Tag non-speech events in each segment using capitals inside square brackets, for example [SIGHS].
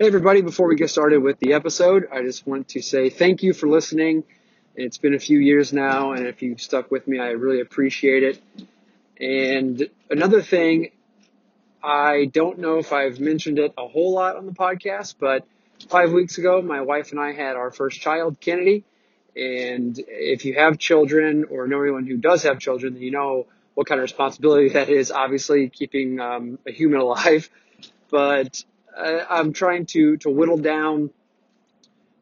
Hey, everybody, before we get started with the episode, I just want to say thank you for listening. It's been a few years now, and if you've stuck with me, I really appreciate it. And another thing, I don't know if I've mentioned it a whole lot on the podcast, but five weeks ago, my wife and I had our first child, Kennedy. And if you have children or know anyone who does have children, then you know what kind of responsibility that is, obviously, keeping um, a human [LAUGHS] alive. But I'm trying to, to whittle down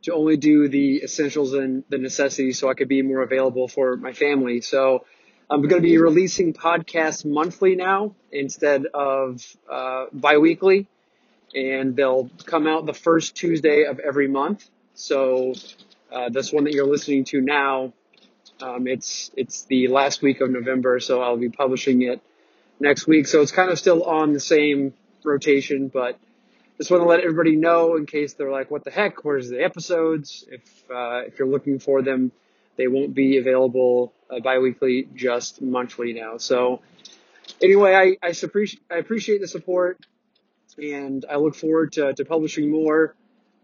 to only do the essentials and the necessities so I could be more available for my family. So I'm going to be releasing podcasts monthly now instead of uh, biweekly, and they'll come out the first Tuesday of every month. So uh, this one that you're listening to now, um, it's it's the last week of November, so I'll be publishing it next week. So it's kind of still on the same rotation, but just want to let everybody know in case they're like, what the heck? Where's the episodes? If, uh, if you're looking for them, they won't be available uh, bi-weekly, just monthly now. So anyway, I, I appreciate, I appreciate the support and I look forward to, to publishing more,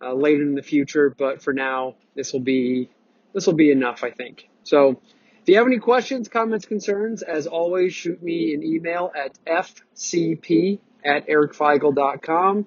uh, later in the future. But for now, this will be, this will be enough, I think. So if you have any questions, comments, concerns, as always, shoot me an email at fcp at ericfeigl.com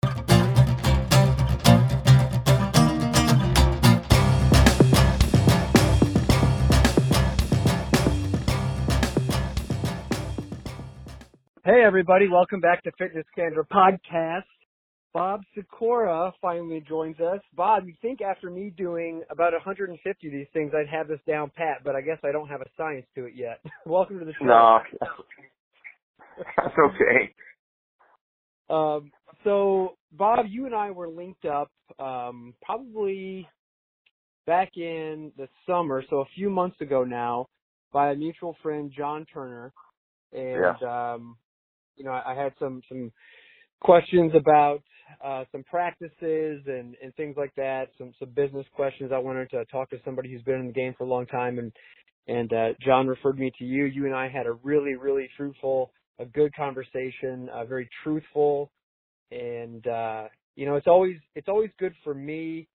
Hey, everybody. Welcome back to Fitness Candor Podcast. Bob Sikora finally joins us. Bob, you think after me doing about 150 of these things, I'd have this down pat, but I guess I don't have a science to it yet. [LAUGHS] Welcome to the show. No, [LAUGHS] that's okay. Um, so, Bob, you and I were linked up um, probably back in the summer, so a few months ago now, by a mutual friend, John Turner. And Yeah. um, you know, I, had some some questions about uh, some practices and and things like that. Some some business questions. I wanted to talk to somebody who's been in the game for a long time, and and uh, John referred me to you. You and I had a really really fruitful, a good conversation, uh, very truthful, and uh, you know, it's always it's always good for me.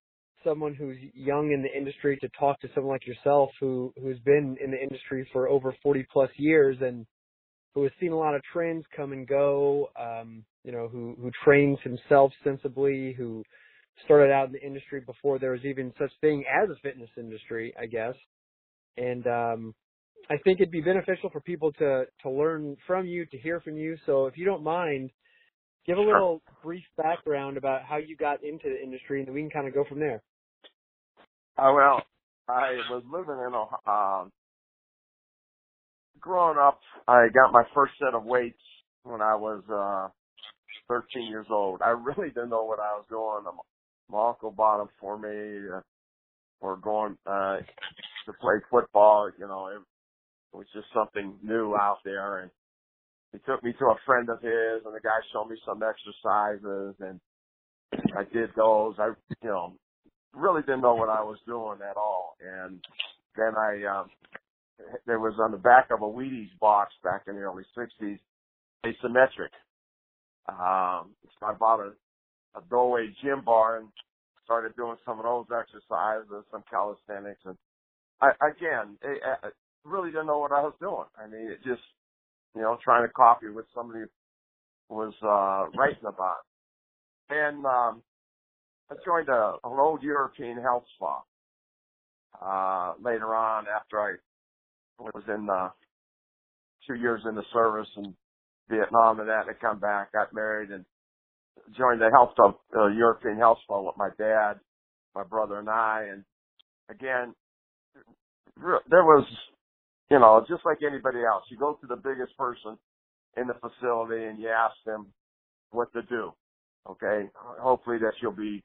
Someone who's young in the industry to talk to someone like yourself who who's been in the industry for over 40 plus years and who has seen a lot of trends come and go, um, you know, who, who trains himself sensibly, who started out in the industry before there was even such thing as a fitness industry, I guess. And, um, I think it'd be beneficial for people to, to learn from you, to hear from you. So if you don't mind, give a little brief background about how you got into the industry and then we can kind of go from there. Uh, well, I was living in a, um, growing up, I got my first set of weights when I was, uh, 13 years old. I really didn't know what I was doing. My- uncle bought them for me, uh, for going, uh, to play football. You know, it, it was just something new out there and he took me to a friend of his and the guy showed me some exercises and I did those. I, you know, really didn't know what I was doing at all. And then I, um, there was on the back of a Wheaties box back in the early 60s, asymmetric. Um, so I bought a, a Doway gym bar and started doing some of those exercises, some calisthenics. And I, again, I, I really didn't know what I was doing. I mean, it just, you know, trying to copy what somebody was, uh, writing about. And, um, I joined a, an old European health spa, uh, later on after I was in, uh, two years in the service in Vietnam and that, and I come back, got married and joined the health club, uh, European health spa with my dad, my brother and I. And again, there was, you know, just like anybody else, you go to the biggest person in the facility and you ask them what to do. Okay. Hopefully that you'll be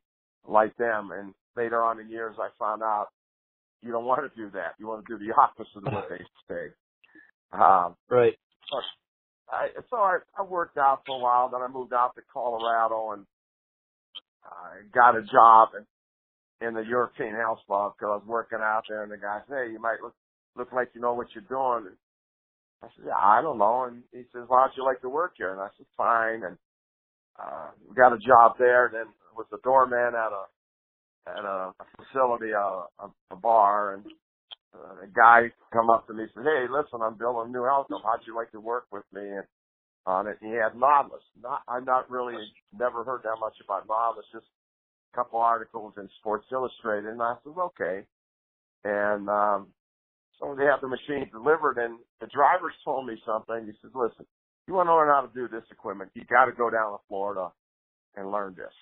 like them. And later on in years, I found out you don't want to do that. You want to do the [LAUGHS] opposite of what they [LAUGHS] say. Um, right. I, so I, I worked out for a while. Then I moved out to Colorado and I got a job in, in the European House Club because I was working out there. And the guy said, "Hey, you might look look like you know what you're doing." And I said, "Yeah, I don't know." And he says, "Why don't you like to work here?" And I said, "Fine." And uh, we got a job there. Then was the doorman at a at a, facility, a, a, a bar, and uh, a guy come up to me and said, "Hey, listen, I'm building a new house. How'd you like to work with me?" And on it, he had Nautilus. Not, I'm not really never heard that much about Nautilus. Just a couple articles in Sports Illustrated, and I said, "Okay." And um, so they have the machine delivered, and the drivers [LAUGHS] told me something. He says, "Listen, you want to learn how to do this equipment, you got to go down to Florida and learn this."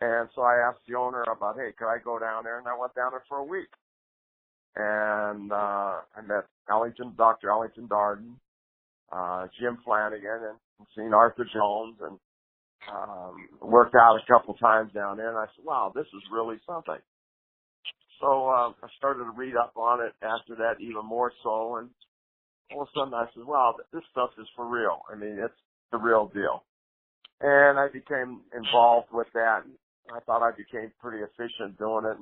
And so I asked the owner about, "Hey, could I go down there?" And I went down there for a week and uh, I met Ellington, Dr. Ellington Darden, uh, Jim Flanagan, and seen Arthur Jones, and um, worked out a couple times down there. And I said, "Wow, this is really something." So uh, I started to read up on it after that, even more so, and all of a sudden I said, "Wow, this stuff is for real. I mean, it's the real deal." And I became involved with that. I thought I became pretty efficient doing it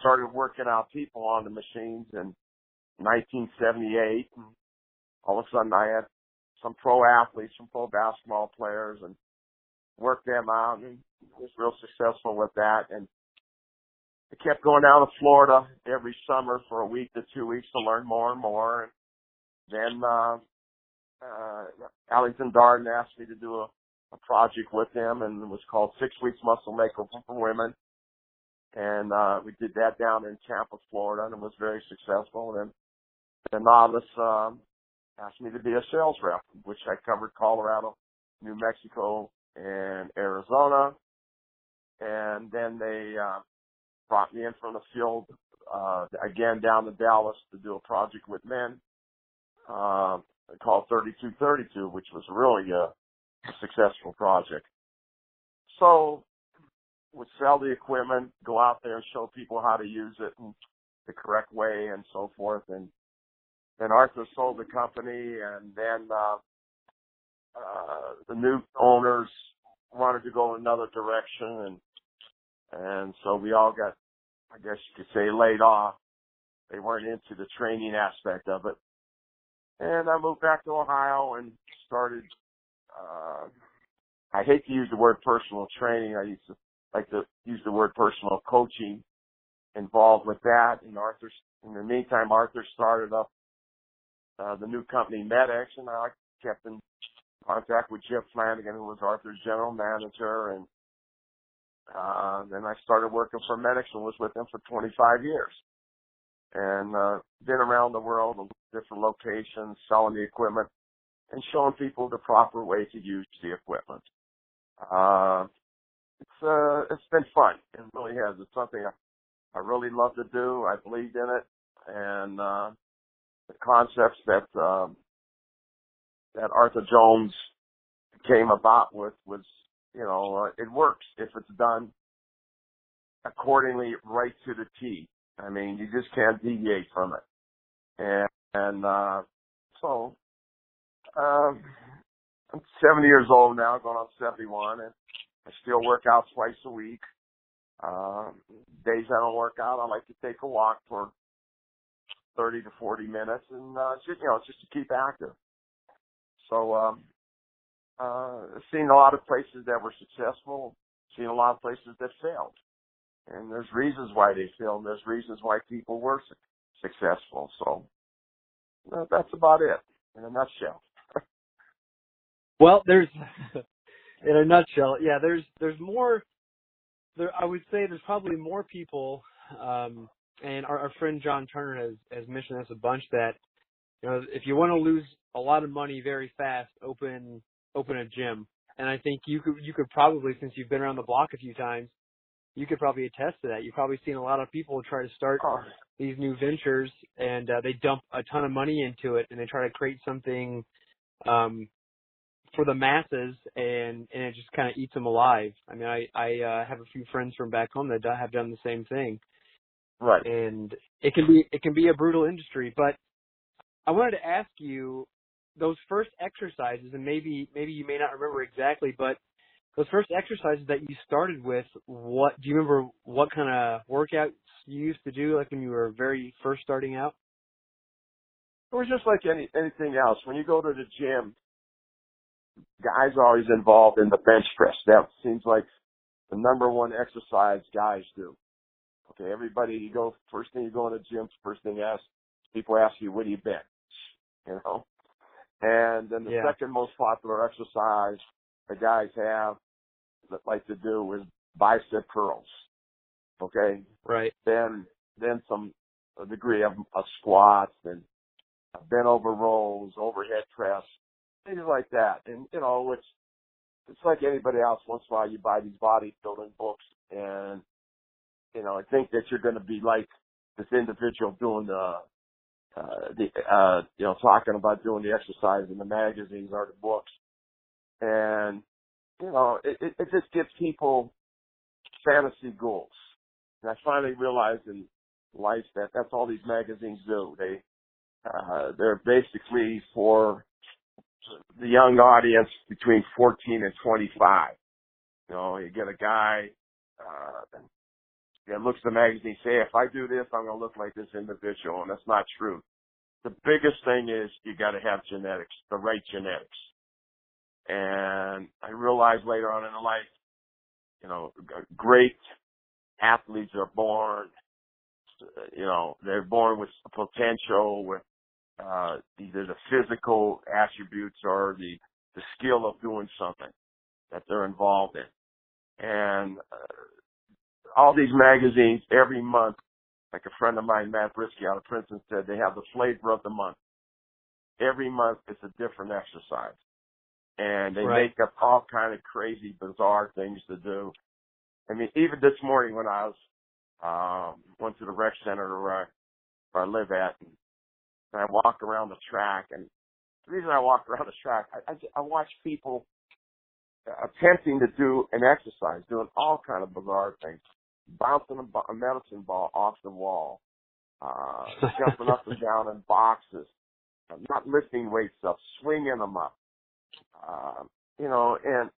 started working out people on the machines in 1978. And all of a sudden, I had some pro athletes, some pro basketball players, and worked them out, and was real successful with that. And I kept going down to Florida every summer for a week to two weeks to learn more and more. And then uh, uh, Ellington Darden asked me to do a, a project with him, and it was called Six Weeks Muscle Makeover for Women and uh, we did that down in Tampa, Florida, and it was very successful. And then Nautilus um, asked me to be a sales rep, which I covered Colorado, New Mexico, and Arizona. And then they uh, brought me in from the field uh, again down to Dallas to do a project with men uh, called 3232, which was really a successful project. So would sell the equipment, go out there and show people how to use it in the correct way and so forth. And then Arthur sold the company and then, uh, uh, the new owners wanted to go another direction and, and so we all got, I guess you could say laid off. They weren't into the training aspect of it. And I moved back to Ohio and started, uh, I hate to use the word personal training. I used to like to use the word personal coaching involved with that. And Arthur, in the meantime, Arthur started up uh, the new company MedX, and I kept in contact with Jeff Flanagan, who was Arthur's general manager, and uh, then I started working for MedX and was with them for 25 years. And uh, been around the world, different locations, selling the equipment, and showing people the proper way to use the equipment. Uh, it's uh it's been fun. It really has. It's something I, I really love to do. I believed in it, and uh, the concepts that um, that Arthur Jones came about with was, you know, uh, it works if it's done accordingly, right to the T. I mean, you just can't deviate from it, and and uh, so. Um, I'm 70 years old now, going on 71, and I still work out twice a week. Um, days I don't work out, I like to take a walk for 30 to 40 minutes and, uh, just, you know, just to keep active. So, um, uh, seen a lot of places that were successful, seen a lot of places that failed. And there's reasons why they failed, and there's reasons why people were su- successful. So, uh, that's about it in a nutshell. Well, there's [LAUGHS] in a nutshell, yeah, there's there's more. There, I would say there's probably more people, um, and our, our friend John Turner has has mentioned this a bunch that you know if you want to lose a lot of money very fast, open open a gym, and I think you could you could probably since you've been around the block a few times, you could probably attest to that. You've probably seen a lot of people try to start oh. these new ventures and uh, they dump a ton of money into it and they try to create something um for the masses and and it just kind of eats them alive. I mean, I I uh, have a few friends from back home that have done the same thing. Right. And it can be it can be a brutal industry, but I wanted to ask you those first exercises and maybe maybe you may not remember exactly, but those first exercises that you started with, what do you remember what kind of workouts you used to do like when you were very first starting out? It was just like any anything else. When you go to the gym, guys are always involved in the bench press. That seems like the number one exercise guys do. Okay, everybody you go first thing you go in the gym, first thing ask people ask you, what do you bench? You know? And then the Yeah. second most popular exercise the guys have that like to do is bicep curls. Okay? Right. Then then some a degree of, of squats and bent over rows, overhead press, things like that. And you know, it's it's like anybody else. Once in a while, you buy these bodybuilding books, and you know, I think that you're going to be like this individual doing the uh, the uh, you know talking about doing the exercise in the magazines or the books, and you know, it, it, it just gives people fantasy goals. And I finally realized in life that that's all these magazines do. They uh, they're basically for the young audience between 14 and 25. You know, you get a guy uh, that looks at the magazine, say, if I do this, I'm going to look like this individual, and that's not true. The biggest thing is you got to have genetics, the right genetics. And I realized later on in life, you know, great athletes are born, you know, they're born with potential, with uh, either the physical attributes or the, the skill of doing something that they're involved in. And uh, all these magazines every month, like a friend of mine, Matt Brzycki out of Princeton said, they have the flavor of the month. Every month it's a different exercise. And they Right. make up all kind of crazy, bizarre things to do. I mean, even this morning when I was, um, went to the rec center where I, where I live at, and and I walk around the track. And the reason I walk around the track, I, I, I watch people attempting to do an exercise, doing all kind of bizarre things, bouncing a, a medicine ball off the wall, uh, [LAUGHS] jumping up and down in boxes, uh, not lifting weights up, swinging them up, uh, you know, and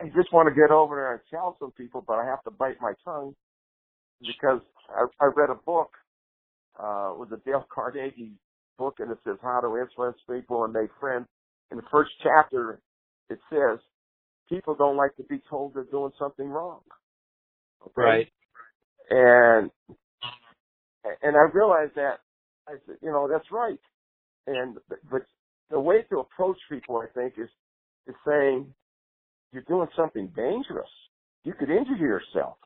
I just want to get over there and tell some people, but I have to bite my tongue because I, I read a book uh, was a Dale Carnegie book, and it says how to influence people and make friends. In the first chapter, it says people don't like to be told they're doing something wrong. Okay? Right. And and I realized that I said, you know, that's right. And but the way to approach people, I think, is is saying you're doing something dangerous. You could injure yourself.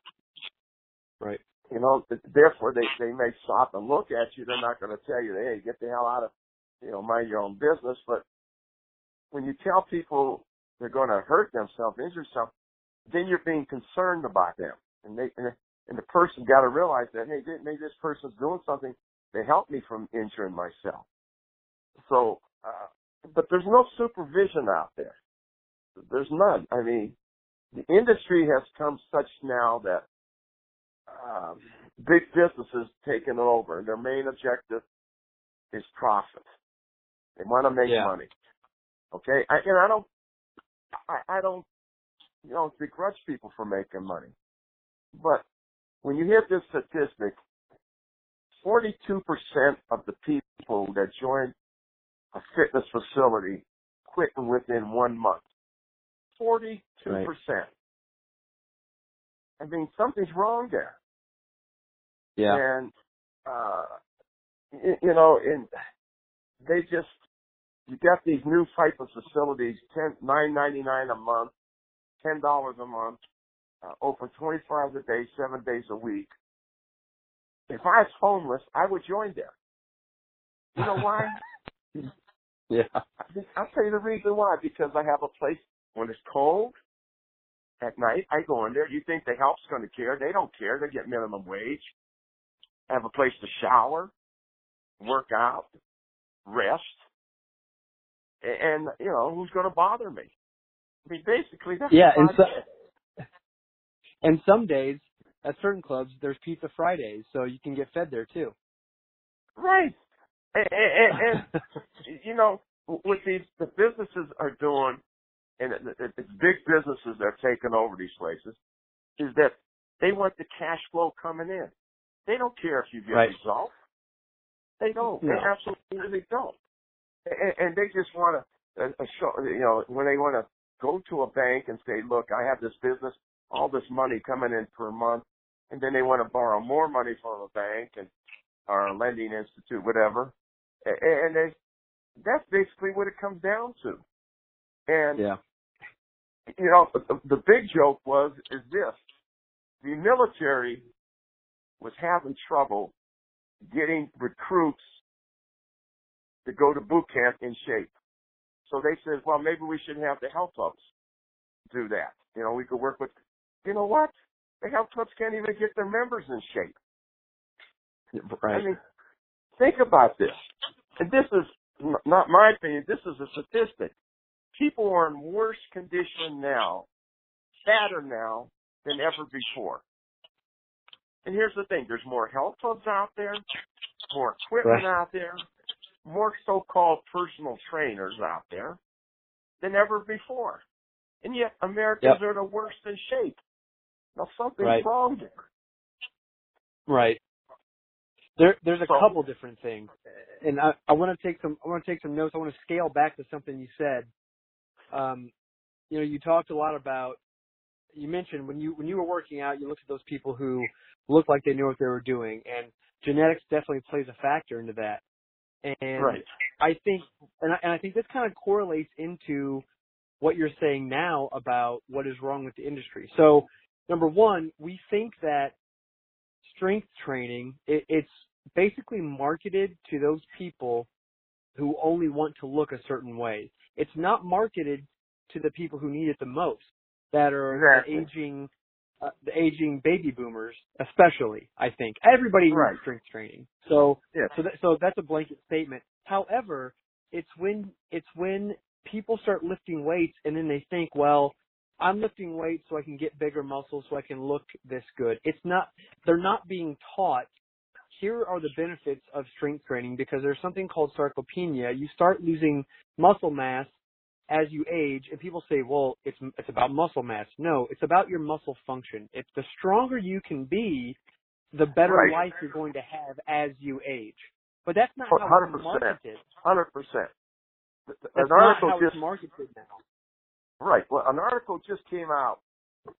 Right. You know, therefore they they may stop and look at you. They're not going to tell you, hey, get the hell out of, you know, mind your own business. But when you tell people they're going to hurt themselves, injure themselves, then you're being concerned about them, and they and, and the person got to realize that, hey, maybe this person's doing something to help me from injuring myself. So, uh, but there's no supervision out there. There's none. I mean, the industry has come such now that um, big businesses taking over, and their main objective is profit. They want to make Yeah. money. Okay, I, and I don't, I, I don't, you know, begrudge people for making money, but when you hear this statistic, 42% of the people that join a fitness facility quit within one month. 42%. I mean, something's wrong there. Yeah. And, uh, you, you know, and they just, you got these new type of facilities, ten, nine ninety nine a month, ten dollars a month, uh, open 24 hours a day, seven days a week. If I was homeless, I would join there. You know why? [LAUGHS] Yeah. I'll tell you the reason why. Because I have a place when it's cold at night. I go in there. You think the help's going to care? They don't care. They get minimum wage. Have a place to shower, work out, rest. and you know who's going to bother me? I mean, basically that's Yeah, and so, [LAUGHS] and some days at certain clubs there's Pizza Fridays, so you can get fed there too. right. And, and, [LAUGHS] and you know what these the businesses are doing, and it, it, it's big businesses that are taking over these places, is that they want the cash flow coming in. They don't care if you get Right. results. They don't. No. They absolutely don't. And, and they just want to, a, a show, you know, when they want to go to a bank and say, look, I have this business, all this money coming in per month, and then they want to borrow more money from a bank and or a lending institute, whatever. A- And they, that's basically what it comes down to. And yeah. you know, the, the big joke was is this: the military was having trouble getting recruits to go to boot camp in shape. So they said, well, maybe we should have the health clubs do that. You know, we could work with. You know what? The health clubs can't even get their members in shape. Right. I mean, think about this. And this is not my opinion. This is a statistic. People are in worse condition now, fatter now than ever before. And here's the thing: there's more health clubs out there, more equipment Right. out there, more so-called personal trainers out there than ever before. And yet, Americans Yep. are the worst in shape. Now, something's Right. wrong there. Right. There, there's a So- couple different things, and I, I want to take some. I want to take some notes. I want to scale back to something you said. Um, you know, you talked a lot about. You mentioned when you when you were working out, you looked at those people who looked like they knew what they were doing, and genetics definitely plays a factor into that. And Right. I think, and I, and I think this kind of correlates into what you're saying now about what is wrong with the industry. So, number one, we think that strength training it, it's basically marketed to those people who only want to look a certain way. It's not marketed to the people who need it the most, that are Exactly. the aging, uh, the aging baby boomers, especially. I think everybody Right. needs strength training. So, Yes. so, that, so that's a blanket statement. However, it's when it's when people start lifting weights and then they think, well, I'm lifting weights so I can get bigger muscles so I can look this good. It's not they're not being taught here are the benefits of strength training because there's something called sarcopenia. You start losing muscle mass as you age and people say, "Well, it's it's about muscle mass." No, it's about your muscle function. It's the stronger you can be, the better Right. life you're going to have as you age. But that's not how 100%. it's marketed. Hundred percent. An That's not article how just it's marketed now. right. Well, an article just came out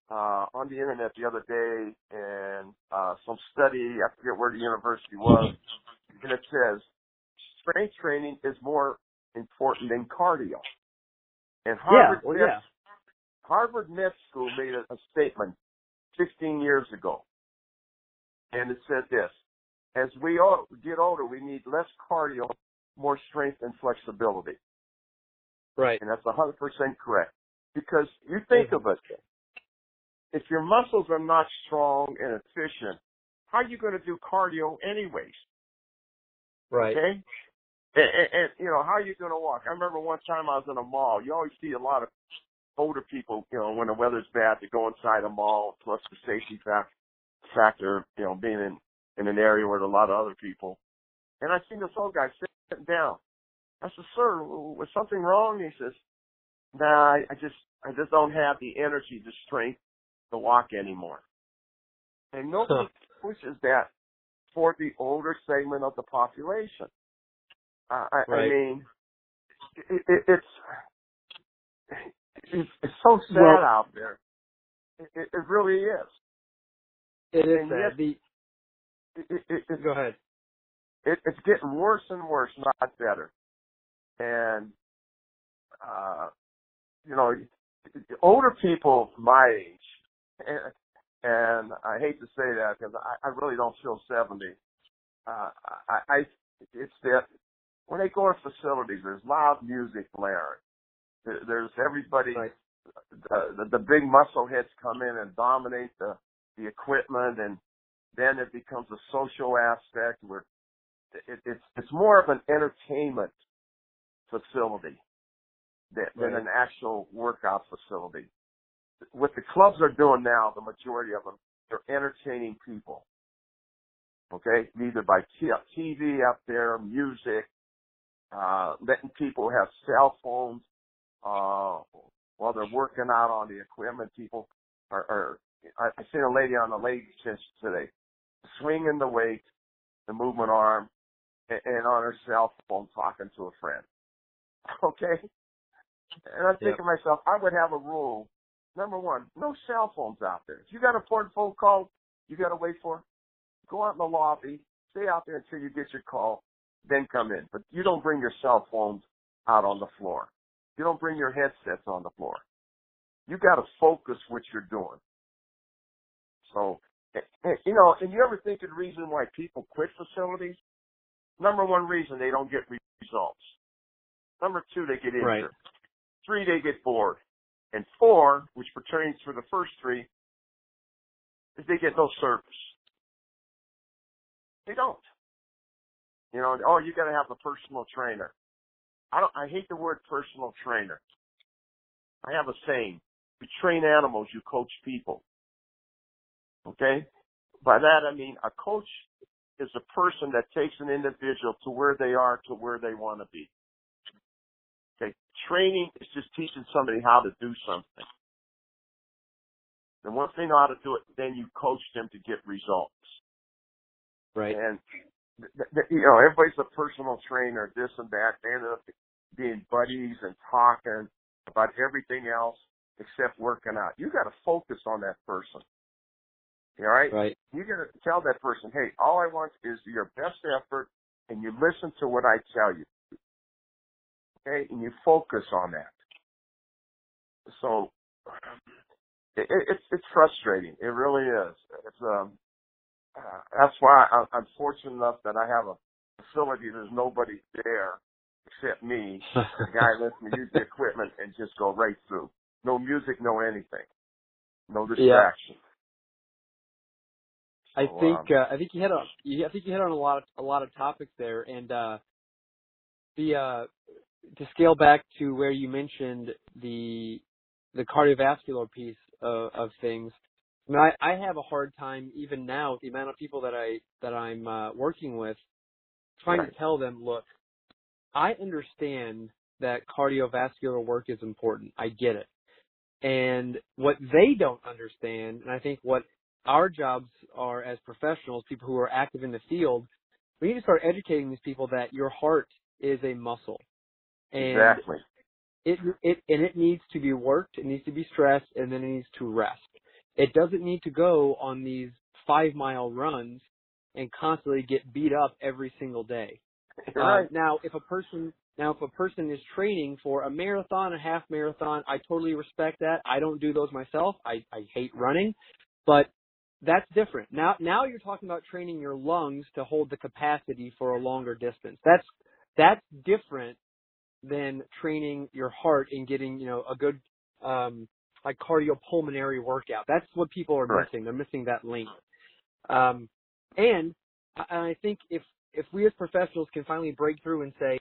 uh, on the internet the other day, and uh, some study. I forget where the university was, and it says strength training is more important than cardio. And Harvard well, Med, yeah. Harvard Med School made a, a statement 15 years ago, and it said this: As we all get older, we need less cardio, more strength and flexibility. Right. and that's 100% correct. Because you think mm-hmm. of it, if your muscles are not strong and efficient, how are you going to do cardio anyways? Right. Okay? And, and, and you know, how are you going to walk? I remember one time I was in a mall. You always see a lot of older people, you know, when the weather's bad, to go inside a mall, plus the safety fac- factor, you know, being in, in an area where there are a lot of other people. And I seen this old guy sitting down. I said, sir, was something wrong? He says, nah, I, I just, I just don't have the energy, the strength to walk anymore. And nobody pushes that for the older segment of the population. Uh, I, I mean, it, it, it's, it's it's so sad Well- out there. It, it, really is. It is And sad. yet- The go ahead. it, it's getting worse and worse, not better. And, uh, you know, older people my age, and, and I hate to say that because I, I really don't feel 70. Uh, I, I, it's that when they go to facilities, there's loud music blaring. There, there's everybody, Right. the, the, the big muscle heads come in and dominate the, the equipment and then it becomes a social aspect where it, it's it's more of an entertainment facility than, than an actual workout facility. What the clubs are doing now, the majority of them, they're entertaining people. Okay, either by TV up there, music, uh, letting people have cell phones uh, while they're working out on the equipment. People are, are I, I seen a lady on the ladies just today, swinging the weight, the movement arm, and, and on her cell phone talking to a friend. [LAUGHS] Okay, and I'm thinking to myself, I would have a rule. Number one, no cell phones out there. If you got an important phone call, you got to wait for. Go out in the lobby, stay out there until you get your call, then come in. But you don't bring your cell phones out on the floor. You don't bring your headsets on the floor. You got to focus what you're doing. So, eh, eh, you know, and you ever think of the reason why people quit facilities? Number one reason they don't get results. Number two, they get injured. Right. Three, they get bored. And four, which pertains to the first three, is they get no service. They don't. You know, oh, you got to have a personal trainer. I don't. I hate the word personal trainer. I have a saying: you train animals, you coach people. Okay. By that I mean a coach is a person that takes an individual to where they are to where they want to be. Okay. Training is just teaching somebody how to do something. And once they know how to do it, then you coach them to get results. Right. And th- th- you know, everybody's a personal trainer, this and that. They end up being buddies and talking about everything else except working out. You got to focus on that person. You all right? Right. You got to tell that person, hey, all I want is your best effort, and you listen to what I tell you. Okay, and you focus on that. So it, it, it's it's frustrating. It really is. It's um. Uh, that's why I, I'm fortunate enough that I have a facility. There's nobody there except me. The [LAUGHS] guy lets me use the equipment and just go right through. No music, no anything, no distraction. I So, think um, uh, I think you hit on I think you hit on a lot of a lot of topics there, and uh, the uh, to scale back to where you mentioned the the cardiovascular piece of, of things. I, mean, I, I have a hard time even now with the amount of people that I that I'm uh, working with, trying Right. to tell them, look, I understand that cardiovascular work is important. I get it. And what they don't understand, and I think what our jobs are as professionals, people who are active in the field, we need to start educating these people that your heart is a muscle. And exactly. it it and it needs to be worked, it needs to be stressed, and then it needs to rest. It doesn't need to go on these five mile runs and constantly get beat up every single day. [LAUGHS] Uh, right. now, if a person now if a person is training for a marathon, a half marathon, I totally respect that. I don't do those myself. I, I hate running, but that's different. Now now you're talking about training your lungs to hold the capacity for a longer distance. That's that's different than training your heart and getting you know a good um, like cardiopulmonary workout. That's what people are Right. missing. They're missing that link. Um, and I, I think if if we as professionals can finally break through and say,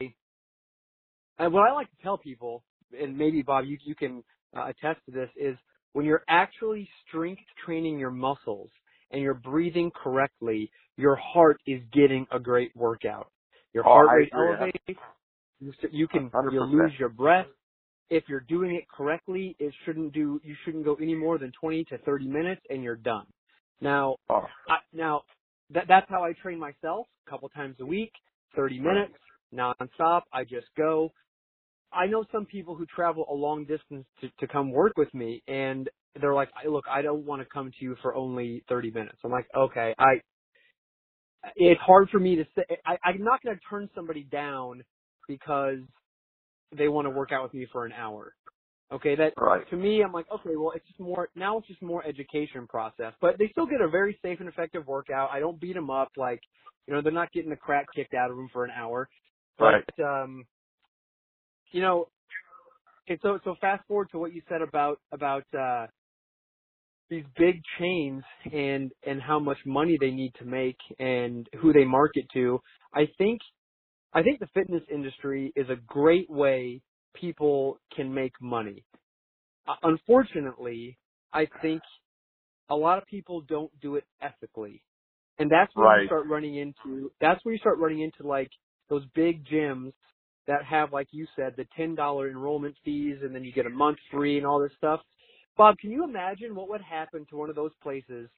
and what I like to tell people, and maybe Bob, you you can uh, attest to this, is when you're actually strength training your muscles and you're breathing correctly, your heart is getting a great workout. Your Oh, heart I rate elevates. You can you lose your breath. If you're doing it correctly, it shouldn't do. You shouldn't go any more than 20 to 30 minutes, and you're done. Now, Oh, I, now that that's how I train myself. A couple times a week, 30 minutes, nonstop. I just go. I know some people who travel a long distance to, to come work with me, and they're like, "I- "Look, I don't want to come to you for only 30 minutes." I'm like, "Okay, I." It's hard for me to say. I, I'm not going to turn somebody down because they want to work out with me for an hour. Okay, that right. to me, I'm like, okay, well, it's just more now. It's just more education process, but they still get a very safe and effective workout. I don't beat them up like, you know, they're not getting the crap kicked out of them for an hour. Right. But um, you know, and so so fast forward to what you said about about uh, these big chains and and how much money they need to make and who they market to. I think I think the fitness industry is a great way people can make money. Uh, unfortunately, I think a lot of people don't do it ethically. And that's where Right. you start running into that's where you start running into like those big gyms that have like you said the $10 enrollment fees and then you get a month free and all this stuff. Bob, can you imagine what would happen to one of those places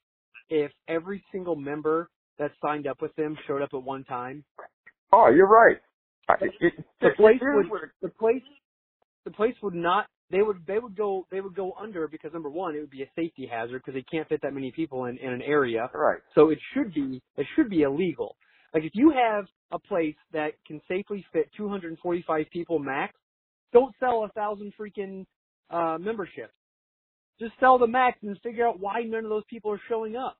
if every single member that signed up with them showed up at one time? Oh, you're right. It, it, The place would the place the place would not they would they would go they would go under because number one it would be a safety hazard because they can't fit that many people in in an area right. so it should be it should be illegal like if you have a place that can safely fit 245 people max don't sell a thousand freaking uh memberships just sell the max and figure out why none of those people are showing up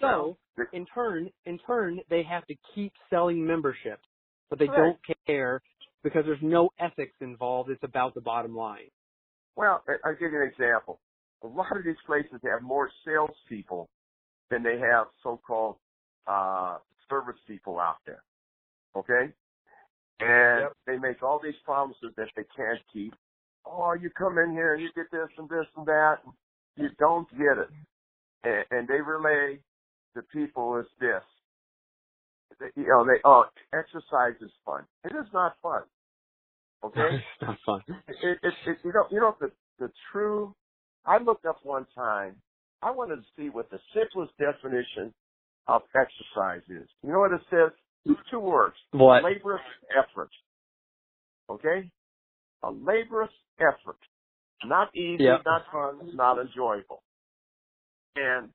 so in turn in turn they have to keep selling memberships but they Right. don't care because there's no ethics involved it's about the bottom line Well, I'll give you an example. A lot of these places have more salespeople than they have so-called uh, service people out there. Okay, and Yep. they make all these promises that they can't keep. Oh, you come in here and you get this and this and that. And you don't get it, and, and they relay to people is this. You know, they oh, exercise is fun. It is not fun. [LAUGHS] Okay. it's not fun it, it, it, you know, you know the the true. I looked up one time. I wanted to see what the simplest definition of exercise is. You know what it says? Two words: what laborious effort. Okay, a laborious effort, not easy, Yep. not fun, not enjoyable. And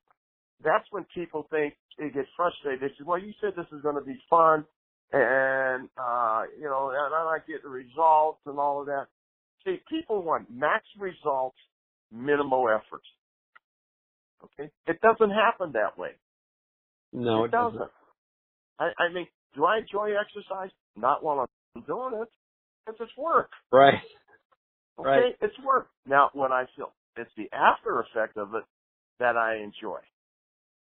that's when people think they get frustrated. They say, "Well, you said this is going to be fun, and uh, you know, and I like getting results and all of that." See, people want max results, minimal effort. Okay, it doesn't happen that way. no it doesn't. I, I mean, do I enjoy exercise? Not while I'm doing it. It's just work. right Okay, Right. it's work. Now, when I feel it's the after effect of it that I enjoy.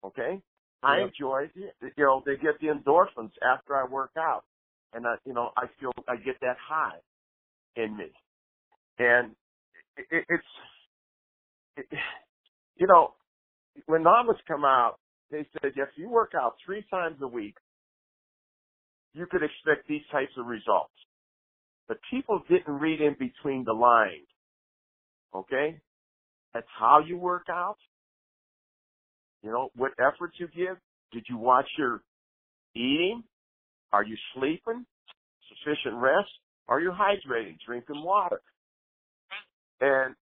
Okay, I Yep. enjoy. You know, they get the endorphins after I work out, and I, you know, I feel I get that high in me, and it, it, it's, it, you know, when numbers come out, they said if you work out three times a week, you could expect these types of results. But people didn't read in between the lines. Okay? That's how you work out. You know, what efforts you give. Did you watch your eating? Are you sleeping? Sufficient rest? Are you hydrating? Drinking water? And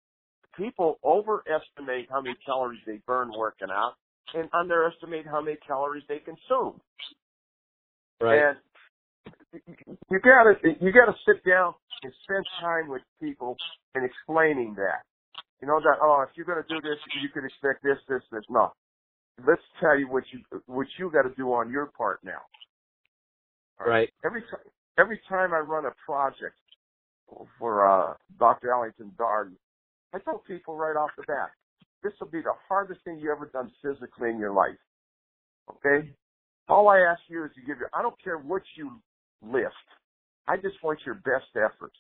people overestimate how many calories they burn working out and underestimate how many calories they consume. right And you gotta you gotta sit down and spend time with people and explaining that. You know that oh if you're gonna do this you can expect this this this no. Let's tell you what you what you got to do on your part now. right Every time every time I run a project for uh, Dr. Ellington Darden, I tell people right off the bat, this will be the hardest thing you ever done physically in your life. Okay? All I ask you is to give your, I don't care what you lift. I just want your best effort.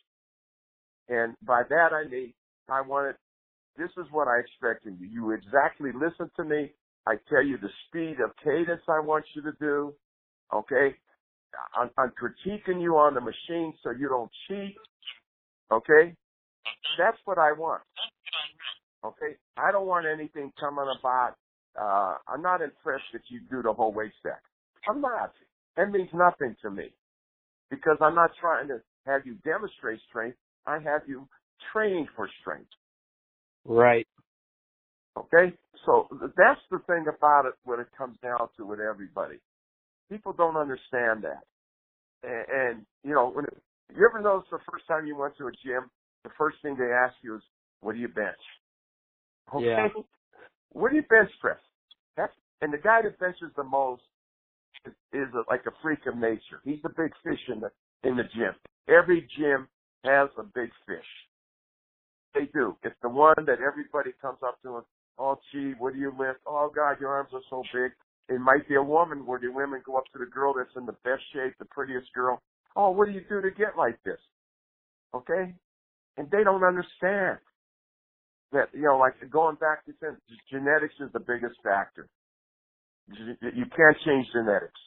And by that I mean, I want it, this is what I expect of you. You exactly listen to me. I tell you the speed of cadence I want you to do. Okay? I'm, I'm critiquing you on the machine so you don't cheat. Okay? That's what I want. Okay? I don't want anything coming about, uh, I'm not impressed that you do the whole weight stack. I'm not. That means nothing to me. Because I'm not trying to have you demonstrate strength. I have you training for strength. right Okay? So that's the thing about it when it comes down to with everybody. People don't understand that. And, and you know, when it, you ever notice the first time you went to a gym, the first thing they ask you is, what do you bench? Okay? Yeah. What do you bench press? That's, and the guy that benches the most is, is a, like a freak of nature. He's the big fish in the, in the gym. Every gym has a big fish. They do. It's the one that everybody comes up to and, oh gee, what do you lift? Oh God, your arms are so big. It might be a woman where the women go up to the girl that's in the best shape, the prettiest girl. Oh, what do you do to get like this? Okay? and they don't understand that you know, like going back to saying, genetics is the biggest factor. You can't change genetics.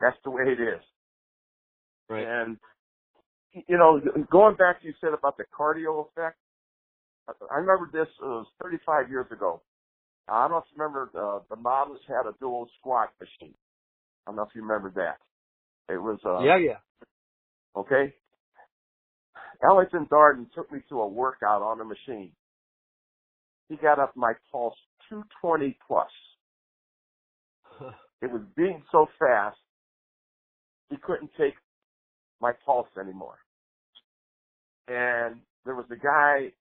That's the way it is. Right. And you know, going back to you said about the cardio effect. I remember this it was 35 years ago. I don't know if you remember the the models had a dual squat machine. I don't know if you remember that. It was uh yeah, yeah. Okay. Ellington Darden took me to a workout on the machine. He got up my pulse 220 plus. [LAUGHS] it was beating so fast, he couldn't take my pulse anymore. And there was a guy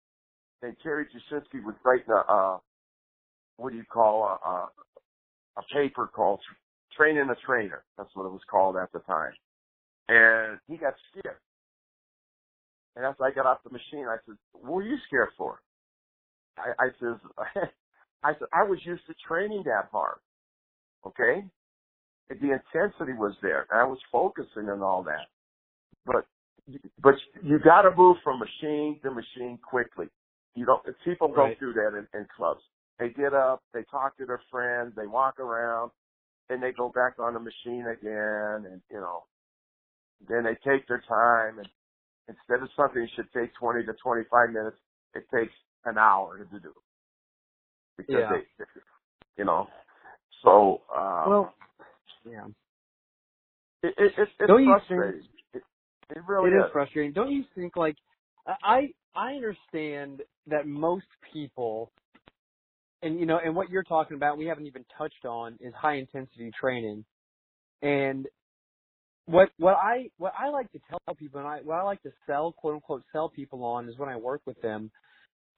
named Terry Jasinski was writing a, uh, what do you call a, a, a paper called Training a Trainer. That's what it was called at the time. And he got scared. And after I got off the machine, I said, what were you scared for? I, I says, [LAUGHS] I said, I was used to training that hard. Okay? And the intensity was there. And I was focusing on all that. But, but you gotta move from machine to machine quickly. You don't, people don't Right. do that in, in clubs. They get up, they talk to their friends, they walk around, and they go back on the machine again, and you know, then they take their time, and instead of something that should take 20 to 25 minutes, it takes an hour to do. Because Yeah. they, you know, so, uh, Well, yeah. it, it, it's, it's don't you think- frustrating. It, it really it is is. frustrating. Don't you think like I I understand that most people and you know and what you're talking about we haven't even touched on is high intensity training. And what what I what I like to tell people and I what I like to sell quote unquote sell people on is when I work with them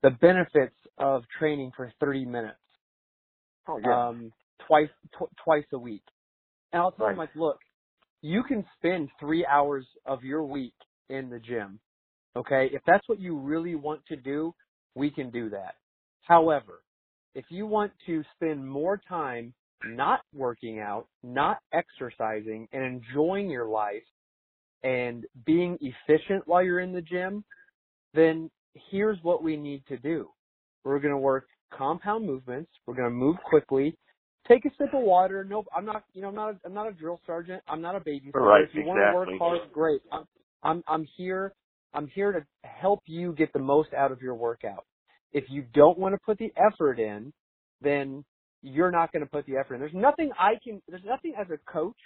the benefits of training for 30 minutes Oh, yeah. um twice tw- twice a week. And I'll tell them like, look, you can spend three hours of your week in the gym. Okay, if that's what you really want to do, we can do that. However, if you want to spend more time not working out, not exercising, and enjoying your life and being efficient while you're in the gym, then here's what we need to do. We're going to work compound movements. We're going to move quickly. Take a sip of water. Nope, I'm not. You know, I'm not. A, I'm not a drill sergeant. I'm not a babysitter. Right, if you want to work hard, great. I'm. I'm. I'm here. I'm here to help you get the most out of your workout. If you don't want to put the effort in, then you're not going to put the effort in. There's nothing I can. There's nothing as a coach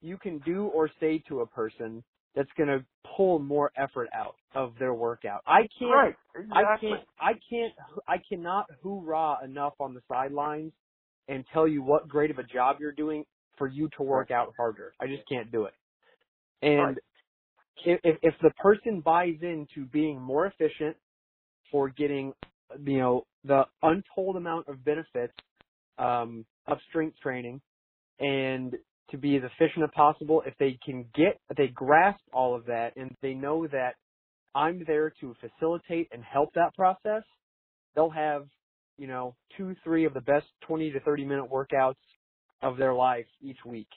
you can do or say to a person that's going to pull more effort out of their workout. I can't. right. I Exactly. can't, I can't, I cannot hoorah enough on the sidelines and tell you what great of a job you're doing for you to work out harder. I just can't do it. And if, if, if the person buys into being more efficient for getting, you know, the untold amount of benefits, um, of strength training and to be as efficient as possible, if they can get, if they grasp all of that and they know that I'm there to facilitate and help that process, they'll have, you know, two, three of the best 20 to 30 minute workouts of their life each week.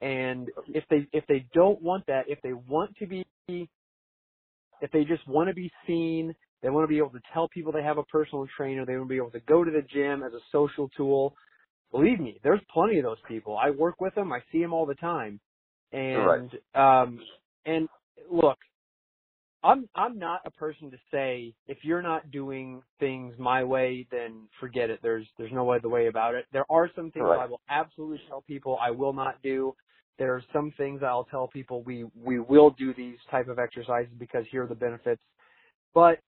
And if they, if they don't want that, if they want to be, if they just want to be seen, they want to be able to tell people they have a personal trainer, they want to be able to go to the gym as a social tool. Believe me, there's plenty of those people. I work with them, I see them all the time. And, um, and look, I'm I'm not a person to say if you're not doing things my way, then forget it. There's there's no other way about it. There are some things Right. I will absolutely tell people I will not do. There are some things I'll tell people we we will do these type of exercises because here are the benefits. But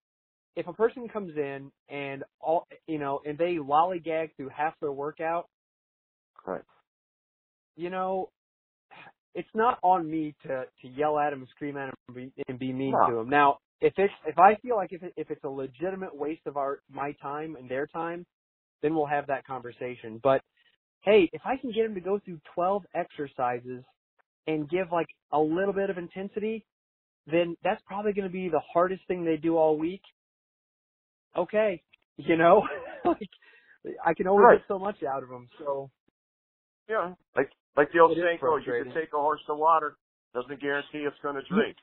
if a person comes in and all you know and they lollygag through half their workout, Right. you know, it's not on me to to yell at him and scream at him and be, and be mean No. to him. Now, if it's if I feel like if it, if it's a legitimate waste of our my time and their time, then we'll have that conversation. But hey, if I can get him to go through 12 exercises and give like a little bit of intensity, then that's probably going to be the hardest thing they do all week. Okay, you know, [LAUGHS] like I can only Right. get so much out of them. So Yeah. Like like the old It is saying goes, you can take a horse to water, doesn't guarantee it's going to drink.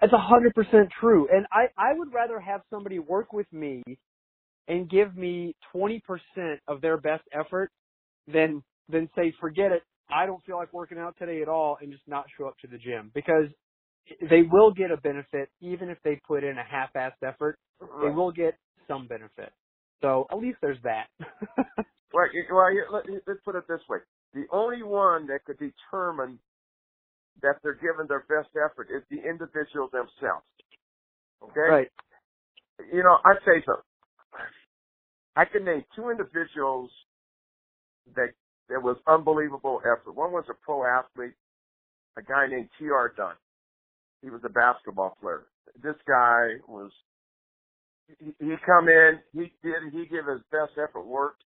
That's a hundred percent true. And I, I would rather have somebody work with me and give me 20% of their best effort than, than say, forget it. I don't feel like working out today at all and just not show up to the gym because they will get a benefit even if they put in a half-assed effort. They mm-hmm. will get some benefit. So at least there's that. [LAUGHS] Well, you- well let, let's put it this way: the only one that could determine that they're giving their best effort is the individual themselves. Okay. right. You know, I'd say so. I can name two individuals that that was unbelievable effort. One was a pro athlete, a guy named T.R. Dunn. He was a basketball player. This guy was he, he come in, he did he gave his best effort, worked,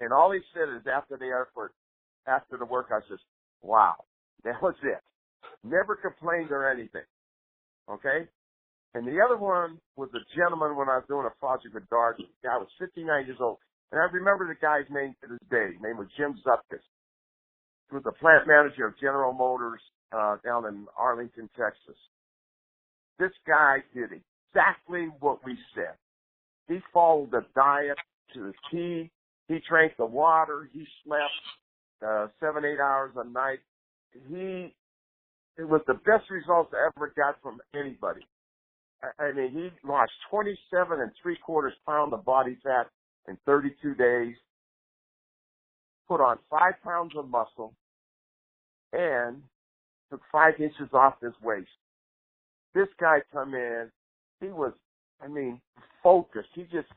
and all he said is after the effort, after the work, I says, "Wow, that was it." Never complained or anything. Okay, and the other one was a gentleman when I was doing a project with Dart. The guy was 59 years old. And I remember the guy's name to this day. His name was Jim Zupkus. He was the plant manager of General Motors uh, down in Arlington, Texas. This guy did exactly what we said. He followed the diet to the T. He drank the water. He slept uh, seven, eight hours a night. He, it was the best results I ever got from anybody. I mean, he lost 27 and three quarters pound of body fat in 32 days, put on five pounds of muscle, and took five inches off his waist. This guy come in, he was, I mean, focused. He just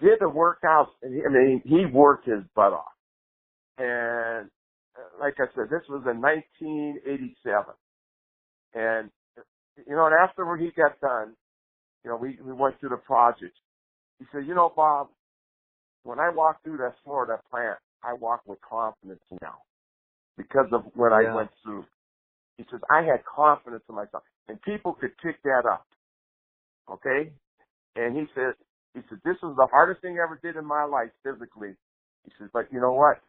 did the workouts, and he, I mean, he worked his butt off. And uh, like I said, this was in 1987. And you know, and after he got done, you know, we, we went through the project. He said, you know, Bob, when I walk through that Florida plant, I walk with confidence now because of what I went through. He says, I had confidence in myself and people could pick that up. Okay. And he said, he said, this was the hardest thing I ever did in my life physically. He says, but you know what?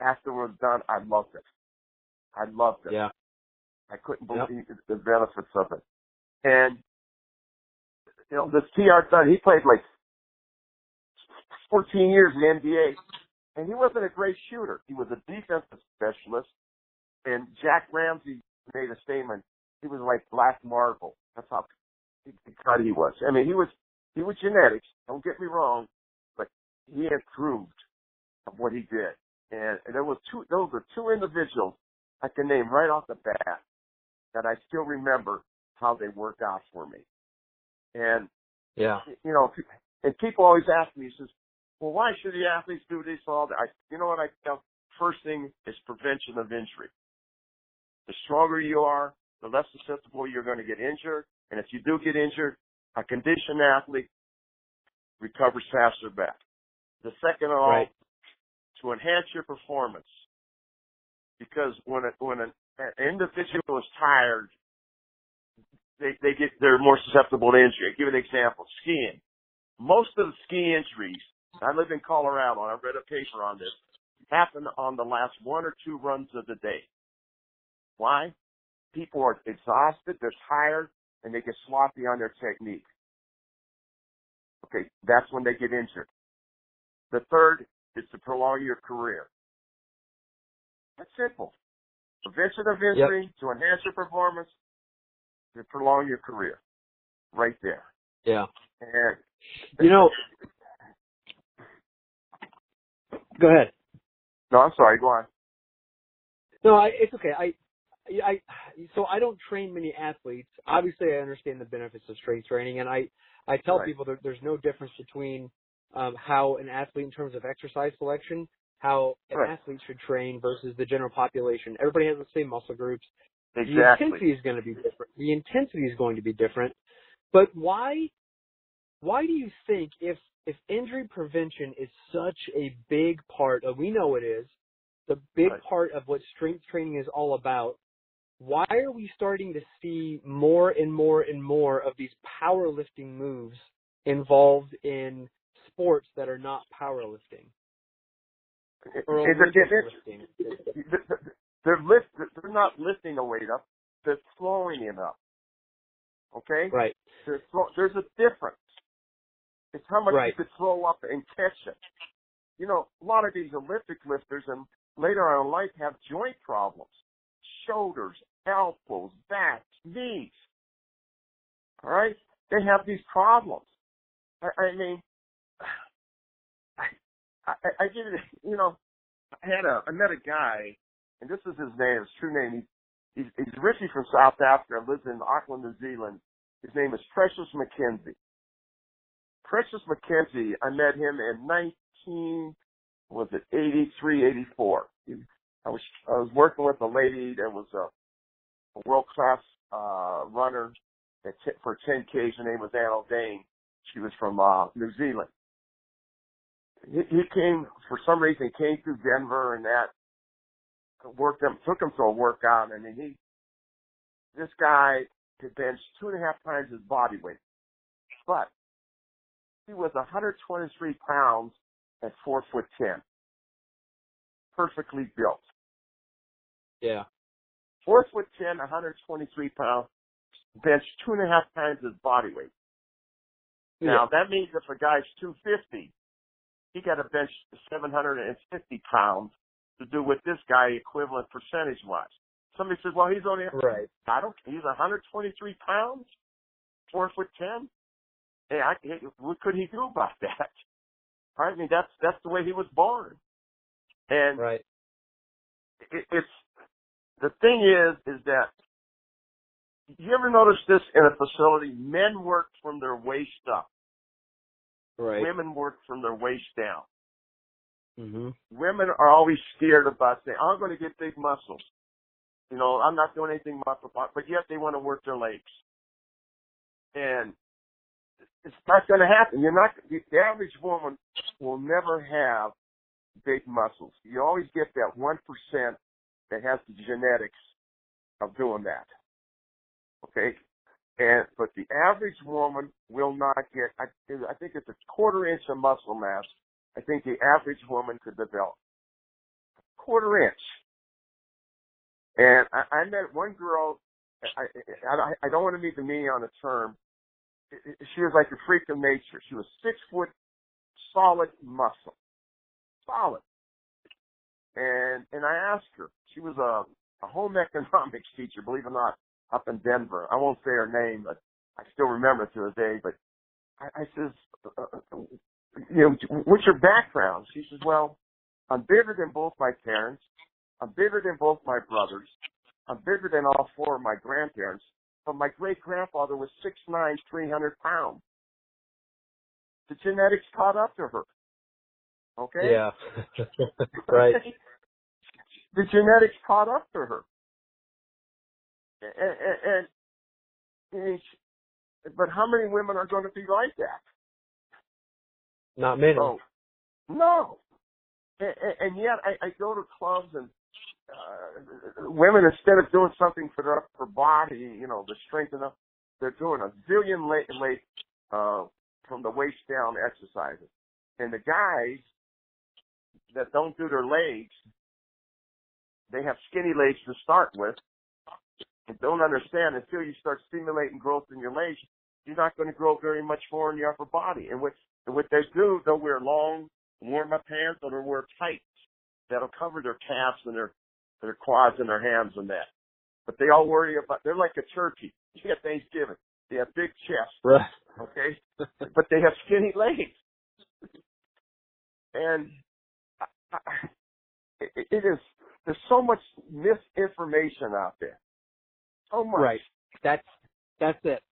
After it was done, I loved it. I loved it. Yeah. I couldn't Yep. believe the benefits of it. And you know, this TR Dunn, he played like 14 years in the NBA, and he wasn't a great shooter. He was a defensive specialist. And Jack Ramsay made a statement. He was like black marble. That's how cut he was. I mean, he was he was genetics. Don't get me wrong, but he improved of what he did. And, and there was two. Those were two individuals I can name right off the bat that I still remember how they worked out for me. And Yeah. you know, and people always ask me, says, "Well, why should the athletes do this all?" That? I, you know what I tell? First thing is prevention of injury. The stronger you are, the less susceptible you're going to get injured. And if you do get injured, a conditioned athlete recovers faster back. The second of all, Right. to enhance your performance, because when a, when an, an individual is tired, they they get they're more susceptible to injury. I'll give an example: skiing. Most of the ski injuries. I live in Colorado, and I read a paper on this. Happen on the last one or two runs of the day. Why? People are exhausted, they're tired, and they get sloppy on their technique. Okay, that's when they get injured. The third is to prolong your career. That's simple. Prevention of injury to enhance your performance, to prolong your career. Right there. Yeah. And You know, go ahead. no, I'm sorry, go on. No, I, it's okay. I, I, so I don't train many athletes. Obviously, I understand the benefits of strength training, and I, I tell Right. people that there's no difference between um, how an athlete, in terms of exercise selection, how an Right. athlete should train versus the general population. Everybody has the same muscle groups. The intensity is going to be different. The intensity is going to be different. But why, why do you think if if injury prevention is such a big part of, we know it is, the big Right. part of what strength training is all about, why are we starting to see more and more and more of these powerlifting moves involved in sports that are not powerlifting or It's it's-? They're lift, they're not lifting the weight up. They're slowing it up. Okay? Right. There's, there's a difference. It's how much Right. you could throw up and catch it. You know, a lot of these Olympic lifters and later on in life have joint problems. Shoulders, elbows, backs, knees. All right? They have these problems. I, I mean, [SIGHS] I, I, I it, you know, I had a, I met a guy, and this is his name, his true name. He's, he's, he's originally from South Africa, lives in Auckland, New Zealand. His name is Precious McKenzie. Precious McKenzie, I met him in 19, was it 83, 84. I was, I was working with a lady that was a, a world class, uh, runner at t- for 10Ks. Her name was Anne Audain. She was from, uh, New Zealand. He, he came, for some reason, came through Denver and that worked him, took him to a workout and then he, this guy could bench two and a half times his body weight. But he was 123 pounds at four foot ten. Perfectly built. Yeah. Four foot ten, 123 pounds, bench two and a half times his body weight. Now that means if a guy's 250, he got to bench 750 pounds to do with this guy equivalent percentage wise. Somebody says, well, he's only, Right. I don't, he's 123 pounds, four foot ten. Hey, I, hey, what could he do about [LAUGHS] that? I mean, that's, that's the way he was born. And Right. it, it's, the thing is, is that, you ever notice this in a facility? Men work from their waist up. Right. Women work from their waist down. Mhm. women are always scared about saying, I'm going to get big muscles. You know, I'm not doing anything muscle, but yet they want to work their legs. And it's not going to happen. You're not, the the average woman will never have big muscles. You always get that 1% that has the genetics of doing that. Okay? And, but the average woman will not get, I, I think it's a quarter inch of muscle mass I think the average woman could develop. Quarter inch. And I, I met one girl, I, I, I don't want to be the meaning on the term. She was like a freak of nature. She was six foot solid muscle. Solid. And, and I asked her, she was a, a home [LAUGHS] economics teacher, believe it or not, up in Denver. I won't say her name, but I still remember to this day, but I, I says, uh, you know, what's your background? She says, well, I'm bigger than both my parents. I'm bigger than both my brothers. I'm bigger than all four of my grandparents. But my great grandfather was six nine, three hundred pounds. The genetics caught up to her. Okay? Yeah. [LAUGHS] right. [LAUGHS] the genetics caught up to her. And, and, and, and but how many women are going to be like that? Not many. Oh, no. And, and yet I, I go to clubs and uh, women instead of doing something for their upper body, you know, to strengthen up, they're doing a zillion late, late, uh, from the waist down exercises. And the guys that don't do their legs, they have skinny legs to start with and don't understand until you start stimulating growth in your legs, you're not going to grow very much more in your upper body. And what, and what they do, they'll wear long warm up pants or they'll wear tights that'll cover their calves and their, their quads and their hams and that. But they all worry about, they're like a turkey at Thanksgiving. They have big chests, Right. okay? [LAUGHS] but they have skinny legs. And I, I, it, it is, there's so much misinformation out there. So much. Right. That's that's it.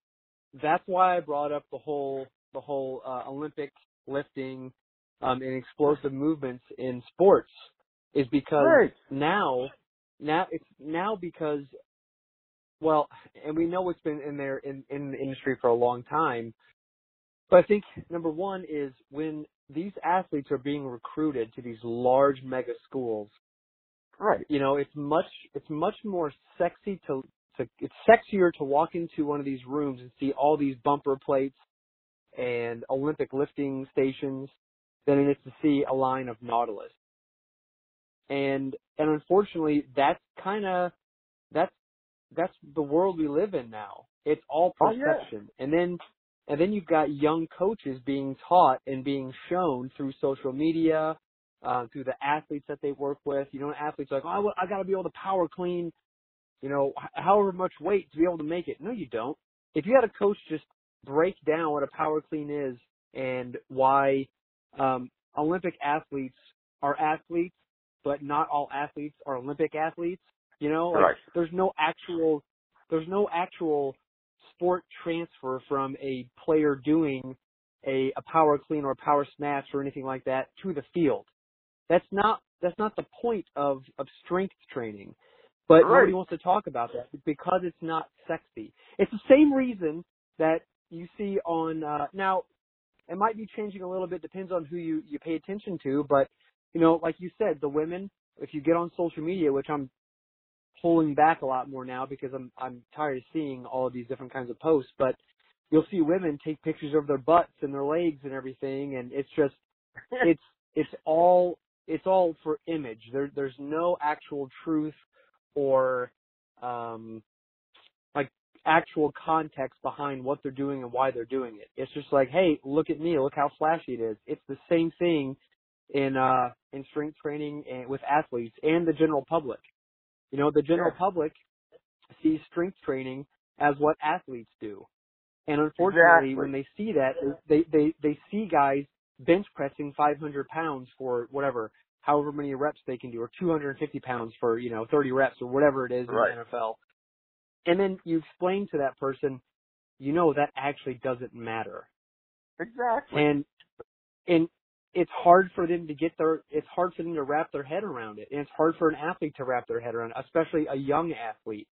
That's why I brought up the whole the whole uh, Olympic lifting um, and explosive movements in sports is because Right. now now it's now because well, and we know it's been in there in in the industry for a long time. But I think number one is when these athletes are being recruited to these large mega schools, Right. you know, it's much it's much more sexy to to it's sexier to walk into one of these rooms and see all these bumper plates and Olympic lifting stations than it is to see a line of Nautilus. And and unfortunately that's kinda that's that's the world we live in now. It's all Oh, yeah. perception. And then and then you've got young coaches being taught and being shown through social media, uh, through the athletes that they work with. You know, athletes are like, oh, I, I got to be able to power clean, you know, h- however much weight to be able to make it. No, you don't. If you had a coach just break down what a power clean is and why um, Olympic athletes are athletes, but not all athletes are Olympic athletes. You know, like Right. there's no actual there's no actual sport transfer from a player doing a, a power clean or a power snatch or anything like that to the field. That's not that's not the point of of strength training. But Right. nobody wants to talk about that because it's not sexy. It's the same reason that you see on uh now it might be changing a little bit depends on who you you pay attention to, but you know, like you said, the women if you get on social media, which I'm pulling back a lot more now because I'm I'm tired of seeing all of these different kinds of posts, but you'll see women take pictures of their butts and their legs and everything and it's just [LAUGHS] it's it's all it's all for image. There there's no actual truth or um actual context behind what they're doing and why they're doing it. It's just like, hey, look at me, look how flashy it is. It's the same thing in uh in strength training and with athletes and the general public. You know, the general Yeah. public sees strength training as what athletes do. And unfortunately, Exactly. when they see that, they, they, they see guys bench pressing 500 pounds for whatever, however many reps they can do, or 250 pounds for, you know, 30 reps or whatever it is Right. in the NFL. And then you explain to that person, you know, that actually doesn't matter Exactly. and and it's hard for them to get their it's hard for them to wrap their head around it and it's hard for an athlete to wrap their head around it, especially a young athlete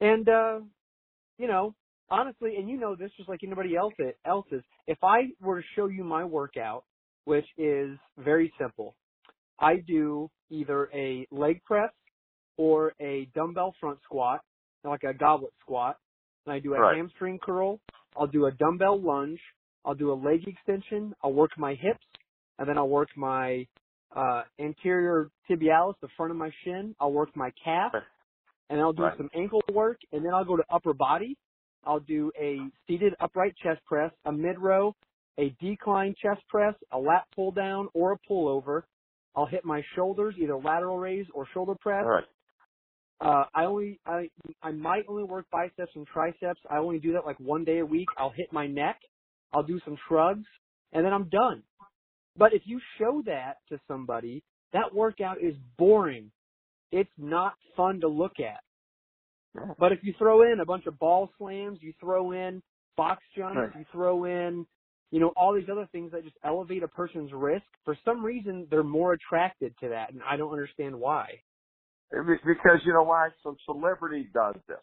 and uh you know honestly and you know this just like anybody else it, else's if i were to show you my workout which is very simple i do either a leg press or a dumbbell front squat like a goblet squat and i do a Right. hamstring curl i'll do a dumbbell lunge I'll do a leg extension. I'll work my hips, and then I'll work my uh, anterior tibialis, the front of my shin. I'll work my calf, and I'll do Right. some ankle work, and then I'll go to upper body. I'll do a seated upright chest press, a mid row, a decline chest press, a lat pull down, or a pullover. I'll hit my shoulders, either lateral raise or shoulder press. Right. Uh, I only, I, I might only work biceps and triceps. I only do that like one day a week. I'll hit my neck. I'll do some shrugs and then I'm done. But if you show that to somebody, that workout is boring. It's not fun to look at. But if you throw in a bunch of ball slams, you throw in box jumps, Right. you throw in, you know, all these other things that just elevate a person's risk, for some reason they're more attracted to that and I don't understand why. Be- Because you know why? Some celebrity does this.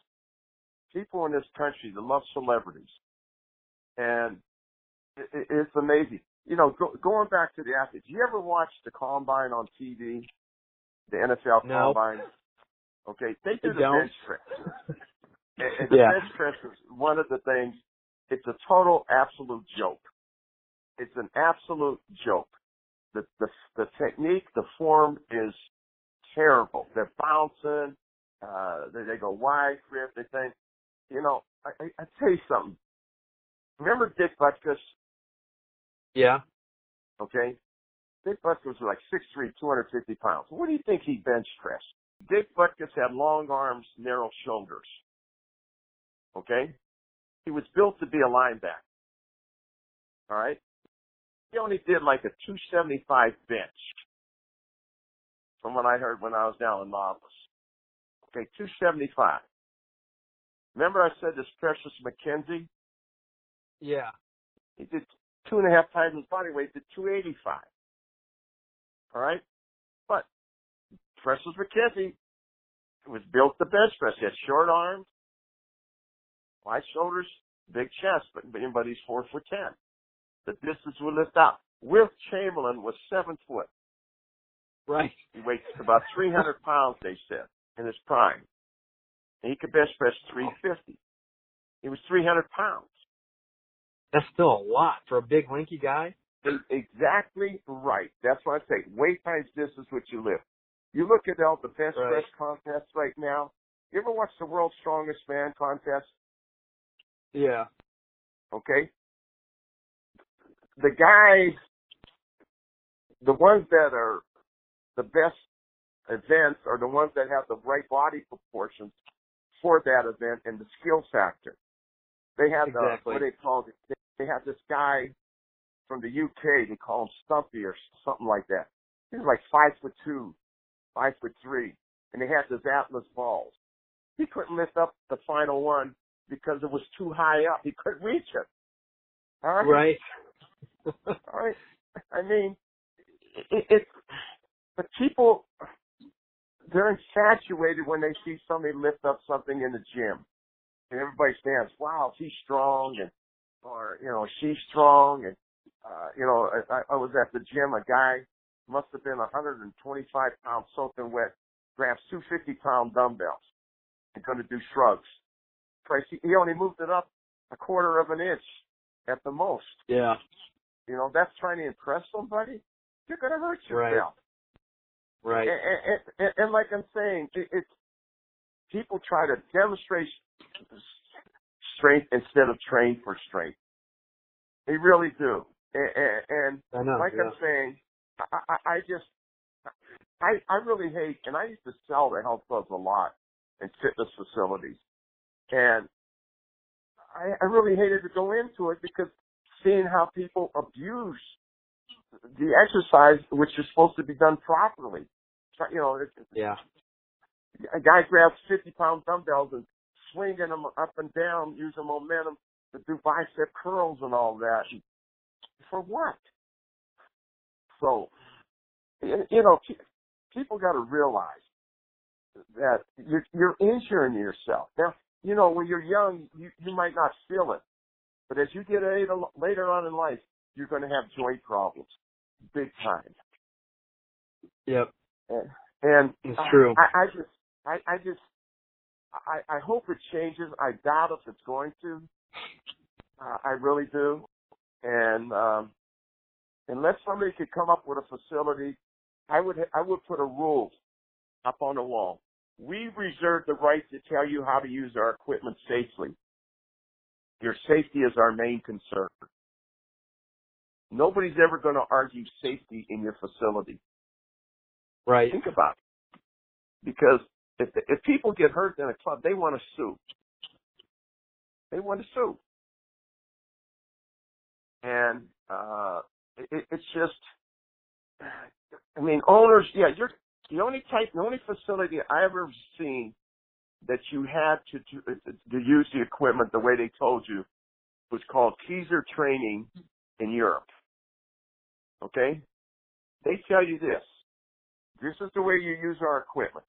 People in this country that love celebrities, and it, it- it's amazing. You know, go, going back to the athletes. You ever watch the combine on TV? The NFL No. combine. Okay, they do the don't. bench press. [LAUGHS] and, and the Yeah. bench press is one of the things. It's a total absolute joke. It's an absolute joke. The the the technique, the form is terrible. They're bouncing. Uh, they, they go wide grip. They think, You know, I, I, I tell you something. Remember Dick Butkus? Yeah. Okay, Dick Butkus was like six three, two hundred fifty pounds. What do you think he bench pressed? Dick Butkus had long arms, narrow shoulders. Okay, he was built to be a linebacker. All right, he only did like a two seventy five bench. From what I heard when I was down in Marvelous. Okay, 275. Remember I said this Precious McKenzie? Yeah. He did two and a half times his body weight to 285. All right? But Precious McKenzie was built to bench press. He had short arms, wide shoulders, big chest, but, but he's four foot ten. The distance would lift out. Wilt Chamberlain was seven foot. Right. He weighs about 300 pounds, they said, in his prime. And he could bench press 350. He was 300 pounds. That's still a lot for a big lanky guy. Exactly right. That's what I say. Weight times distance is what you lift. You look at all the bench Right. press contests right now. You ever watch the World's Strongest Man contest? Yeah. Okay. The guys, the ones that are the best events are the ones that have the right body proportions for that event and the skill factor. They have Exactly. the, what they call it, they have this guy from the UK, they call him Stumpy or something like that. He's like five foot two, five foot three, and he has his Atlas balls. He couldn't lift up the final one because it was too high up. He couldn't reach it. All right. Right. All right. I mean, it, it's but people they're infatuated when they see somebody lift up something in the gym, and everybody stands, "Wow, he's strong," and or you know, she's strong, and uh, you know, I, I was at the gym. A guy must have been 125 pounds soaking wet, grabs two 50 pound dumbbells and going to do shrugs. Price, he he only moved it up a quarter of an inch at the most. Yeah. You know, that's trying to impress somebody. You're going to hurt yourself. Right. And, and, and, and like I'm saying, it, it's people try to demonstrate strength instead of train for strength. They really do. And, and, and know. like yeah. I'm saying, I, I, I just, I, I really hate, and I used to sell the health clubs a lot and fitness facilities. And I, I really hated to go into it because seeing how people abuse the exercise, which is supposed to be done properly. You know, yeah. a guy grabs 50 pound dumbbells and swinging them up and down, using momentum to do bicep curls and all that. For what? So, you know, people got to realize that you're, you're injuring yourself. Now, you know, when you're young, you, you might not feel it. But as you get later on in life, you're going to have joint problems. Big time. Yep. And, and It's true. I, I just, I, I just, I, I hope it changes. I doubt if it's going to. Uh, I really do. And um, unless somebody could come up with a facility, I would, I would put a rule up on the wall. We reserve the right to tell you how to use our equipment safely. Your safety is our main concern. Nobody's ever going to argue safety in your facility. Right. Think about it. Because if if people get hurt in a club, they want to sue. They want to sue. And uh it, it's just I mean owners yeah, you're the only type the only facility I ever seen that you had to to, to use the equipment the way they told you was called Kieser Training in Europe. Okay? They tell you this. This is the way you use our equipment.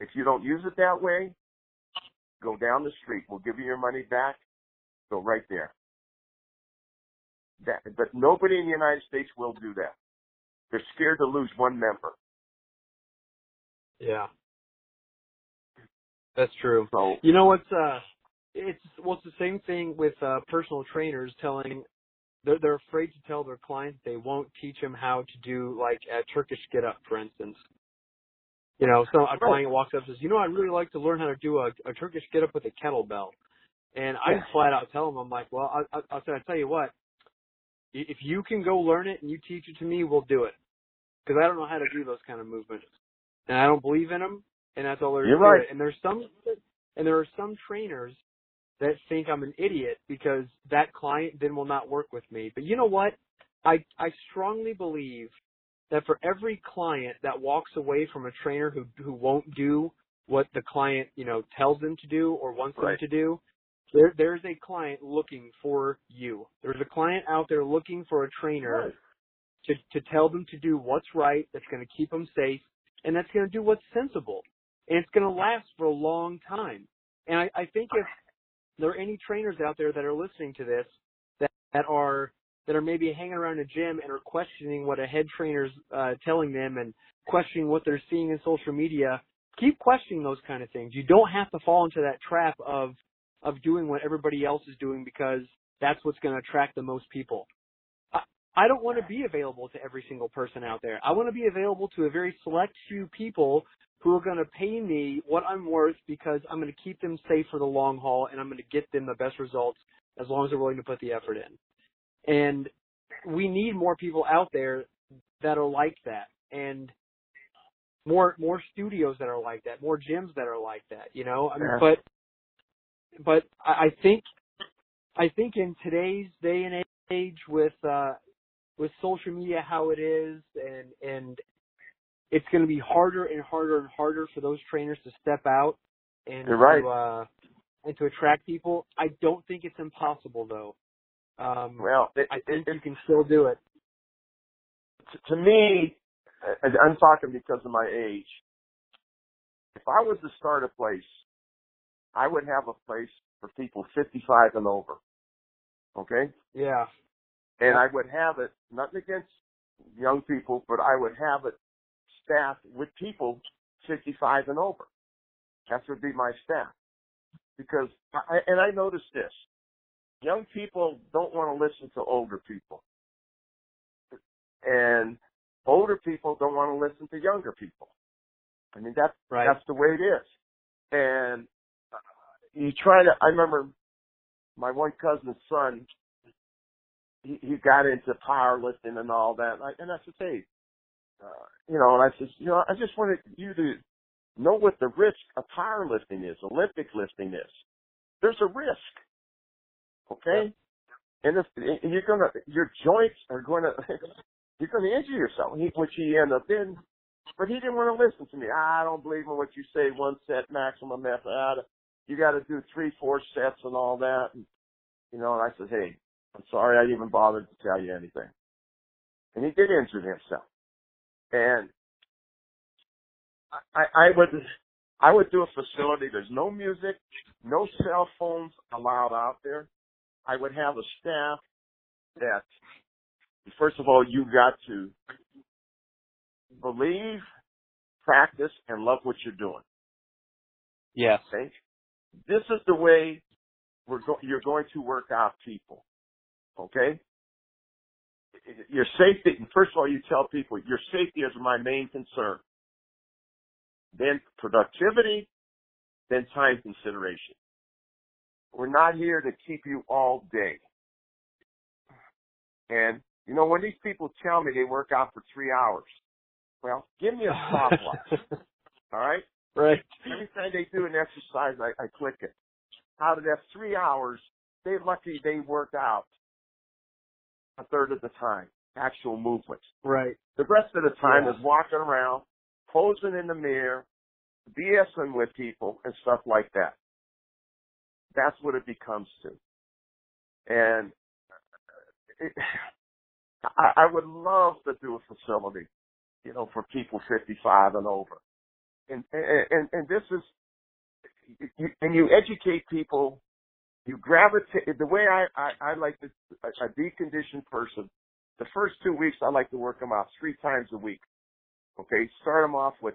If you don't use it that way, go down the street. We'll give you your money back. Go right there. That, but nobody in the United States will do that. They're scared to lose one member. Yeah. That's true. So You know what's uh it's well it's the same thing with uh personal trainers telling they're they're afraid to tell their clients they won't teach them how to do like a Turkish get up for instance. You know, so a client walks up and says, "You know, I'd really like to learn how to do a, a Turkish get up with a kettlebell." And I just flat out tell them, I'm like, "Well, I, I, I said, I tell you what, if you can go learn it and you teach it to me, we'll do it, because I don't know how to do those kind of movements, and I don't believe in them, and that's all there is You're right. it. And there's some, and there are some trainers that think I'm an idiot because that client then will not work with me. But you know what? I I strongly believe that for every client that walks away from a trainer who who won't do what the client you know tells them to do or wants Right. them to do, there there's a client looking for you. There's a client out there looking for a trainer Right. to to tell them to do what's right, that's going to keep them safe, and that's going to do what's sensible, and it's going to last for a long time. And I, I think if there are any trainers out there that are listening to this that, that are that are maybe hanging around a gym and are questioning what a head trainer's uh, telling them and questioning what they're seeing in social media, keep questioning those kind of things. You don't have to fall into that trap of of doing what everybody else is doing because that's what's going to attract the most people. I, don't want to be available to every single person out there. I want to be available to a very select few people who are going to pay me what I'm worth because I'm going to keep them safe for the long haul and I'm going to get them the best results as long as they're willing to put the effort in. And we need more people out there that are like that and more more studios that are like that, more gyms that are like that, you know? I mean, Yeah. but but I I think I think in today's day and age with uh with social media how it is and and it's going to be harder and harder and harder for those trainers to step out and right. to uh and to attract people. I don't think it's impossible though. Um Well, it, I it, think it, you can still do it. to, to me, and I'm talking because of my age. If I was to start a place, I would have a place for people 55 and over. Okay? Yeah. And I would have it, nothing against young people, but I would have it staffed with people 55 and over. That would be my staff. Because, I, and I noticed this, young people don't want to listen to older people. And older people don't want to listen to younger people. I mean, that's, Right. that's the way it is. And uh, you try to, I remember my one cousin's son, he, he got into powerlifting and all that. And I, and I said, hey, uh, you know, and I said, you know, I just wanted you to know what the risk of powerlifting is, Olympic lifting is. There's a risk. Okay? And if and you're gonna, your joints are gonna, [LAUGHS] you're gonna injure yourself, he, which he ended up in. But he didn't want to listen to me. I don't believe in what you say, one set maximum effort. Ah, You got to do three, four sets and all that. And, you know, and I said, hey, I'm sorry I even bothered to tell you anything. And he did injure himself. And I, I would, I would do a facility. There's no music, no cell phones allowed out there. I would have a staff that, first of all, you got to believe, practice, and love what you're doing. Yes. Okay? This is the way we're go- you're going to work out people. Okay? Your safety, first of all, you tell people your safety is my main concern. Then productivity, then time consideration. We're not here to keep you all day. And, you know, when these people tell me they work out for three hours, well, give me a stopwatch. [LAUGHS] all right? right. Every time they do an exercise, I, I click it. Out of that three hours, they're lucky they worked out a third of the time, actual movements. Right. The rest of the time Yeah. is walking around, posing in the mirror, BSing with people and stuff like that. That's what it becomes to. And it, [SIGHS] I, I would love to do a facility, you know, for people 55 and over. And, and, and this is, and you educate people, you gravitate, the way I, I, I like to, a, a deconditioned person, the first two weeks I like to work them out three times a week. Okay, start them off with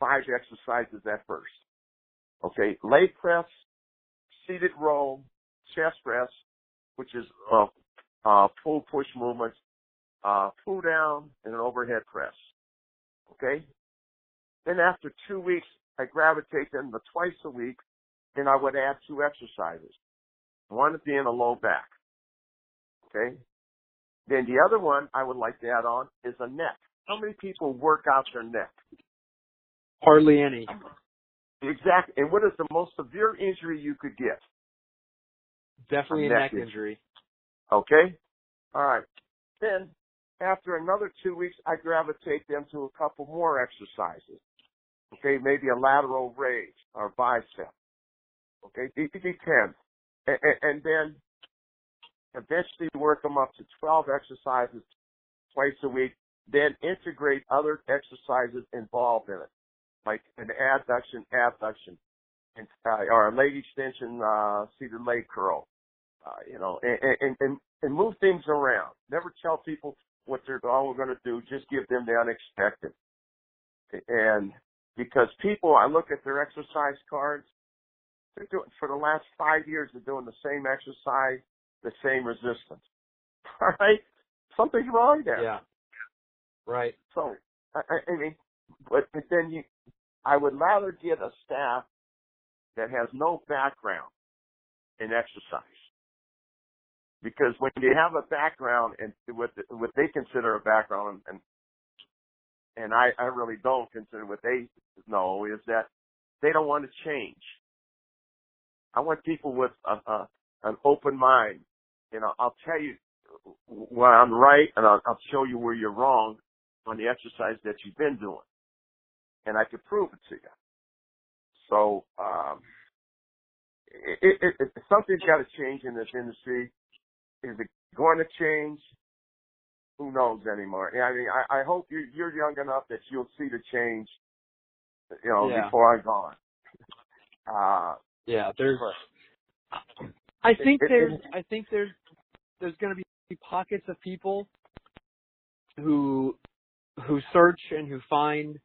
five exercises at first. Okay, leg press, seated row, chest press, which is uh, uh, pull push movements, uh, pull down, and an overhead press. Okay. Then after two weeks, I gravitate them to twice a week, and I would add two exercises. One being a low back. Okay. Then the other one I would like to add on is a neck. How many people work out their neck? Hardly any. Exactly. And what is the most severe injury you could get? Definitely a neck neck injury. Okay? All right. Then, after another two weeks, I gravitate them to a couple more exercises. Okay, maybe a lateral raise or bicep. Okay. And, and, and then eventually work them up to 12 exercises twice a week, then integrate other exercises involved in it, like an adduction, abduction, and, uh, or a leg extension, uh, seated leg curl, uh, you know, and, and, and, and move things around. Never tell people what they're all going to do. Just give them the unexpected. And because people, I look at their exercise cards, they're doing, for the last five years, they're doing the same exercise, the same resistance. [LAUGHS] All right? Something's wrong there. Yeah. Right. So, I, I mean, but, but then you, I would rather get a staff that has no background in exercise. Because when you have a background and what what they consider a background and and I, I really don't consider what they know is that they don't want to change. I want people with a, a, an open mind. You know, I'll tell you where I'm right and I'll, I'll show you where you're wrong on the exercise that you've been doing. And I can prove it to you. So, um, it, it, it, something's got to change in this industry. Is it going to change? Who knows anymore? I mean, I, I hope you're, you're young enough that you'll see the change, you know, Yeah. before I'm gone. [LAUGHS] Uh, Yeah, there's. I think It- it- there's. I think there's. There's going to be pockets of people who who search and who find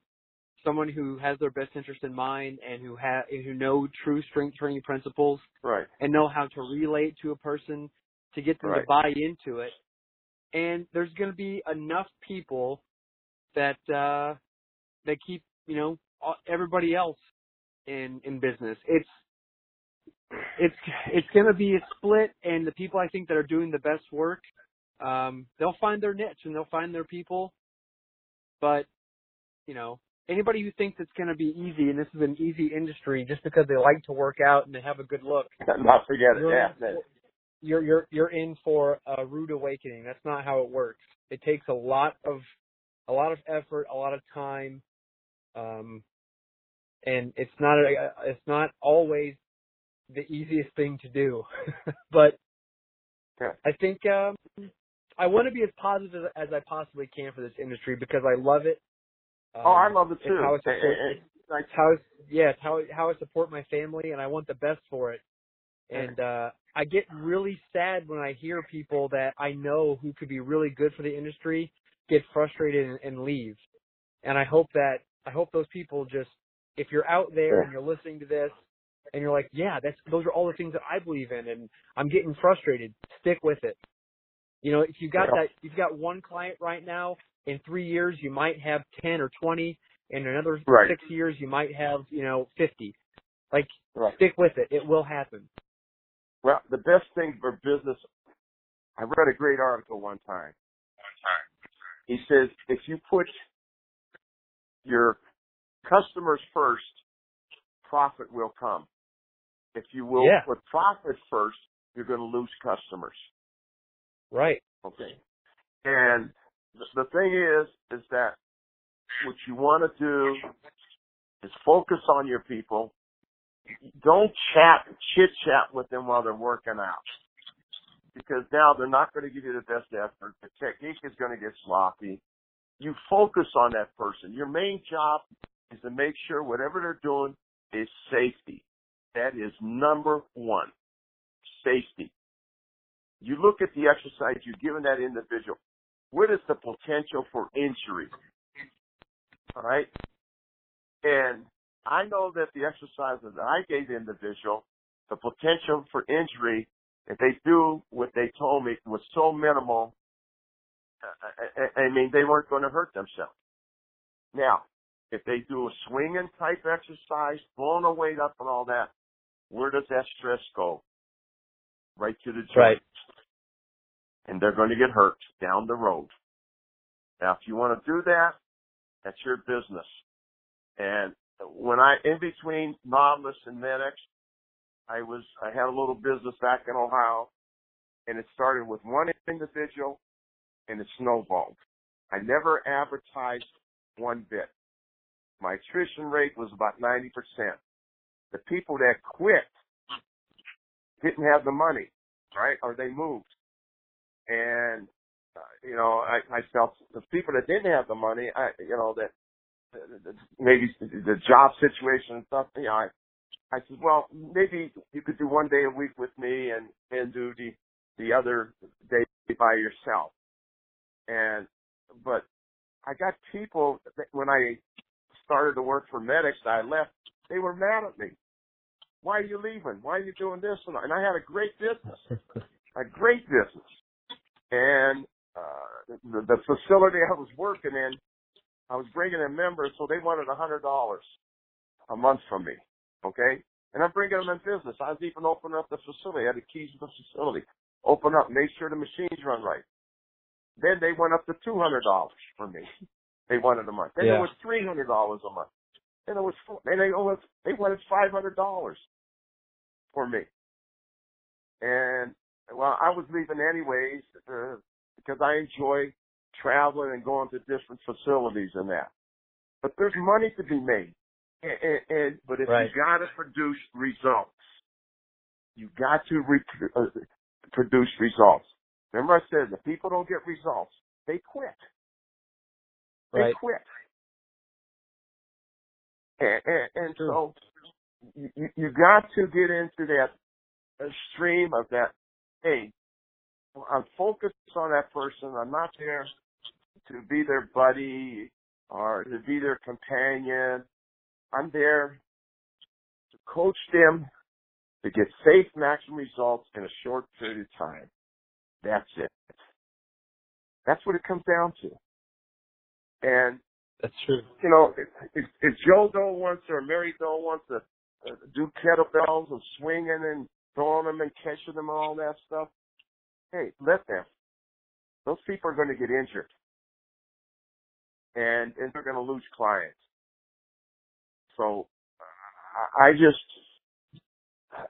someone who has their best interest in mind and who have who know true strength training principles right. and know how to relate to a person to get them to buy into it. And there's going to be enough people that uh that keep you know all- everybody else in in business. It's it's it's going to be a split, and the people I think that are doing the best work, um, they'll find their niche and they'll find their people. But you know, anybody who thinks it's going to be easy and this is an easy industry just because they like to work out and they have a good look, [LAUGHS] Not forget it. Yeah. that- you're you're you're in for a rude awakening. That's not how it works. It takes a lot of a lot of effort, a lot of time, um, and it's not a, it's not always the easiest thing to do. [LAUGHS] but Yeah. I think um, I want to be as positive as I possibly can for this industry because I love it. Um, oh, I love it it's too. how I support, And- and- it's how yeah, it's how how I support my family, and I want the best for it. And uh I get really sad when I hear people that I know who could be really good for the industry get frustrated and, and leave. And I hope that I hope those people just if you're out there and you're listening to this and you're like, yeah, that's those are all the things that I believe in, and I'm getting frustrated. Stick with it. You know, if you got Yeah. that, you've got one client right now. In three years, you might have ten or twenty. In another Right. six years, you might have you know fifty. Like, Right. stick with it. It will happen. Well, the best thing for business, I read a great article one time. He says if you put your customers first, profit will come. If you will Yeah. put profit first, you're going to lose customers. Right. Okay. And the, the thing is, is that what you want to do is focus on your people. Don't chat, chit chat with them while they're working out. Because now they're not going to give you the best effort. The technique is going to get sloppy. You focus on that person. Your main job is to make sure whatever they're doing is safety. That is number one. Safety. You look at the exercise you're giving that individual. What is the potential for injury? All right. And I know that the exercises that I gave the individual, the potential for injury, if they do what they told me was so minimal, I, I, mean, they weren't going to hurt themselves. Now, if they do a swinging type exercise, blowing a weight up and all that, where does that stress go? Right to the joint. Right. And they're going to get hurt down the road. Now, if you want to do that, that's your business. And when I, in between Nautilus and MedX, I was, I had a little business back in Ohio and it started with one individual and it snowballed. I never advertised one bit. My attrition rate was about 90%. The people that quit didn't have the money, right? Or they moved. And, uh, you know, I, I felt the people that didn't have the money, I, you know, that uh, maybe the job situation and stuff, you know, I, I said, well, maybe you could do one day a week with me and, and do the, the other day by yourself. And, but I got people that when I started to work for MedX, I left, they were mad at me. Why are you leaving? Why are you doing this? And I had a great business, a great business. And, uh, the, the facility I was working in, I was bringing in members, so they wanted a hundred dollars. a month from me. Okay? And I'm bringing them in business. I was even opening up the facility. I had the keys to the facility. Open up, make sure the machines run right. Then they went up to two hundred dollars for me. [LAUGHS] They wanted a month. Then Yeah. it was three hundred dollars a month. Then it was four, then they they wanted five hundred dollars for me. And well, I was leaving anyways uh, because I enjoy traveling and going to different facilities and that. But there's money to be made, and, and, and but if Right. you got to produce results, you got to re- uh, produce results. Remember, I said if people don't get results, they quit. They Right. quit. And, and, and so you, you- got to get into that stream of that. Hey, I'm focused on that person. I'm not there to be their buddy or to be their companion. I'm there to coach them to get safe maximum results in a short period of time. That's it. That's what it comes down to. And That's true. you know, if, if, if Joe Doe wants or Mary Doe wants to uh, do kettlebells and swinging and throwing them and catching them and all that stuff, hey, let them. Those people are going to get injured, and and they're going to lose clients. So, I I just,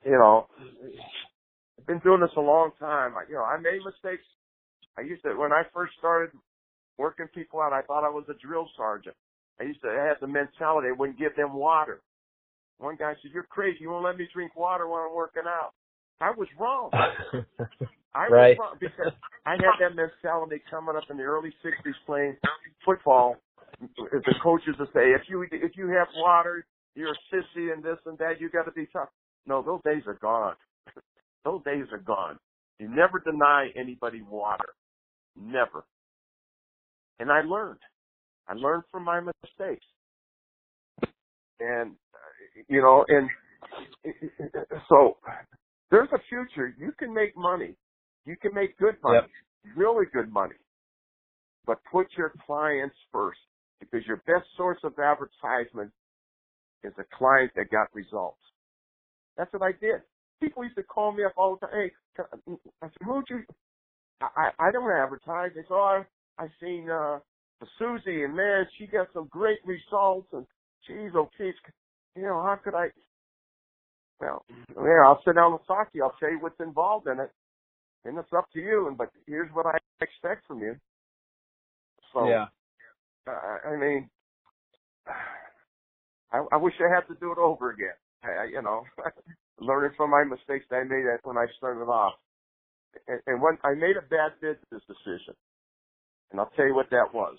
you know, I've been doing this a long time. I, you know, I made mistakes. I used to when I first started working people out. I thought I was a drill sergeant. I used to have the mentality I wouldn't give them water. One guy said, "You're crazy. You won't let me drink water when I'm working out." I was wrong. [LAUGHS] I Right. was wrong because I had that mentality coming up in the early '60s playing football. The coaches would say, "If you if you have water, you're a sissy and this and that. You got to be tough." No, those days are gone. [LAUGHS] those days are gone. You never deny anybody water. Never. And I learned. I learned from my mistakes. And, you know, and so there's a future. You can make money. You can make good money. Really good money. But put your clients first because your best source of advertisement is a client that got results. That's what I did. People used to call me up all the time. Hey, I said, who'd you? I I don't advertise. They said, oh, I I seen uh Susie and man, she got some great results and she's geez, you know how could I? Well, yeah, I'll sit down with Saki. I'll tell you what's involved in it, and it's up to you. And but here's what I expect from you. So yeah. I, I mean, I, I wish I had to do it over again. I, I, you know, [LAUGHS] learning from my mistakes that I made when I started off. And, and when I made a bad business decision, and I'll tell you what that was.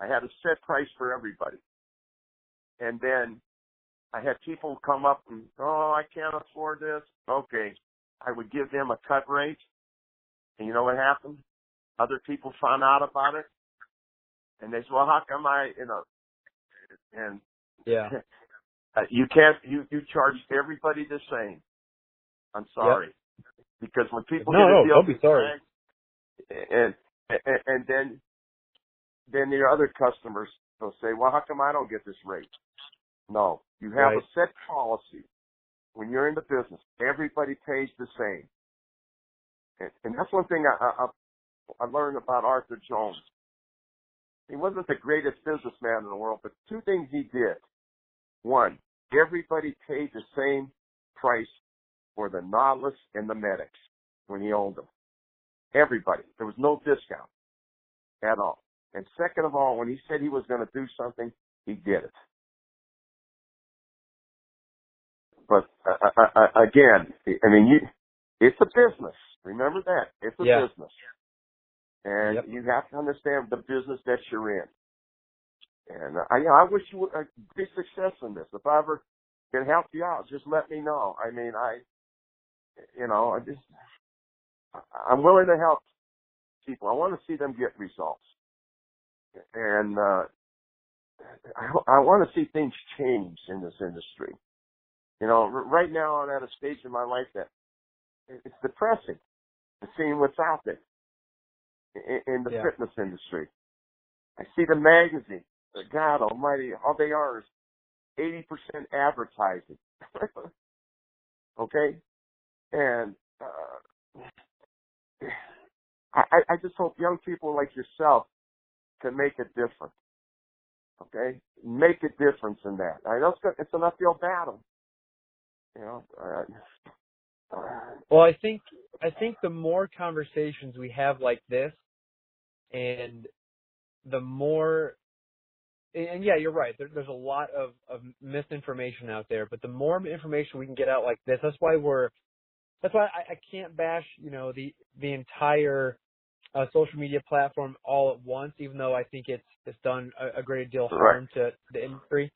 I had a set price for everybody, and then I had people come up and, oh, I can't afford this. Okay, I would give them a cut rate, and you know what happened? Other people found out about it, and they said, well, how come I, you know, and Yeah. [LAUGHS] uh, you can't you you charge everybody the same. I'm sorry because when people No, get a no, deal don't be sorry. and and and then then your other customers will say, well, how come I don't get this rate? No, you have Right. a set policy. When you're in the business, everybody pays the same, and, and that's one thing I, I I learned about Arthur Jones. He wasn't the greatest businessman in the world, but two things he did. One, everybody paid the same price for the Nautilus and the MedX when he owned them. Everybody. There was no discount at all. And second of all, when he said he was going to do something, he did it. But uh, uh, uh, again, I mean, you, it's a business. Remember that. It's a Yeah. business. And Yep. you have to understand the business that you're in. And I, you know, I wish you would uh, great success in this. If I ever can help you out, just let me know. I mean, I, you know, I just, I- I'm willing to help people. I want to see them get results. And, uh, I, I want to see things change in this industry. You know, r- right now I'm at a stage in my life that it's depressing to seeing what's out there in, in the Yeah. fitness industry. I see the magazine. God Almighty, all they are is 80% advertising. [LAUGHS] okay? And uh, [SIGHS] I, I just hope young people like yourself can make a difference. Okay? Make a difference in that. I know it's, it's an uphill battle. You know, uh, well, I think I think the more conversations we have like this, and the more and yeah, you're right. There, there's a lot of, of misinformation out there, but the more information we can get out like this, that's why we're, that's why I, I can't bash, you know, the the entire uh, social media platform all at once, even though I think it's it's done a, a great deal of harm right. to the industry,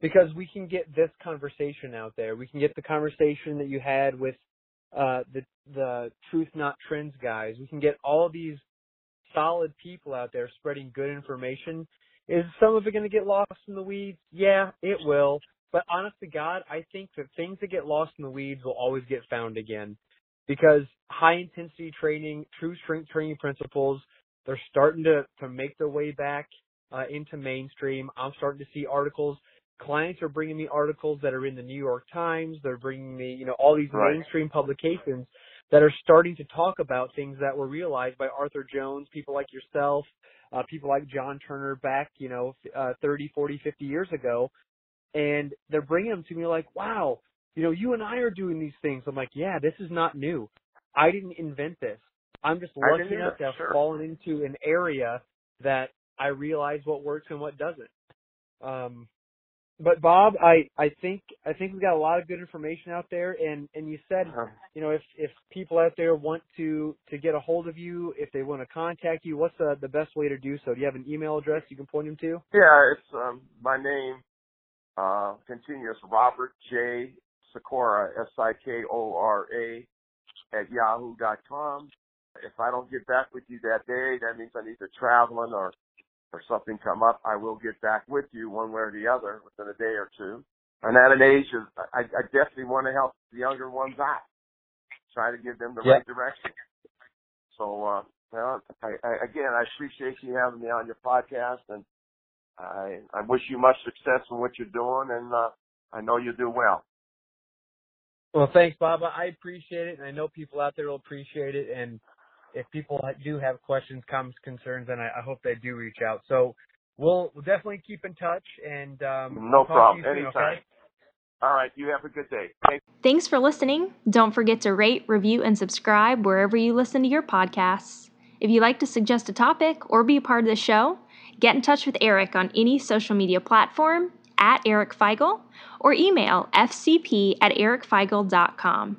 because we can get this conversation out there. We can get the conversation that you had with uh, the the Truth Not Trends guys. We can get all these solid people out there spreading good information is some of it going to get lost in the weeds? Yeah, it will. But honest to God, I think that things that get lost in the weeds will always get found again. Because high intensity training, true strength training principles, they're starting to, to make their way back uh, into mainstream. I'm starting to see articles. Clients are bringing me articles that are in the New York Times. They're bringing me, you know, all these right. mainstream publications that are starting to talk about things that were realized by Arthur Jones, people like yourself, uh, people like John Turner back, you know, uh, 30, 40, 50 years ago. And they're bringing them to me like, wow, you know, you and I are doing these things. I'm like, yeah, this is not new. I didn't invent this. I'm just lucky enough to have sure. fallen into an area that I realize what works and what doesn't. Um, but Bob, I I think I think we got a lot of good information out there, and and you said, uh-huh. you know, if if people out there want to to get a hold of you, if they want to contact you, what's the the best way to do so? Do you have an email address you can point them to? Yeah, it's um, my name, uh, continuous Robert J Sikora S I K O R A at yahoo dot com. If I don't get back with you that day, that means I'm either traveling or or something come up, I will get back with you one way or the other within a day or two. And at an age of, I, I definitely want to help the younger ones out, try to give them the yep. right direction. So, uh, well, I, I, again, I appreciate you having me on your podcast, and I, I wish you much success in what you're doing, and uh, I know you'll do well. Well, thanks, Baba. I appreciate it, and I know people out there will appreciate it. And if people do have questions, comments, concerns, then I, I hope they do reach out. So we'll, we'll definitely keep in touch and um, no problem. Soon, Anytime. Okay? All right. You have a good day. Thanks. Thanks for listening. Don't forget to rate, review, and subscribe wherever you listen to your podcasts. If you'd like to suggest a topic or be a part of the show, get in touch with Eric on any social media platform at Eric Feigl or email fcp at ericfeigl.com.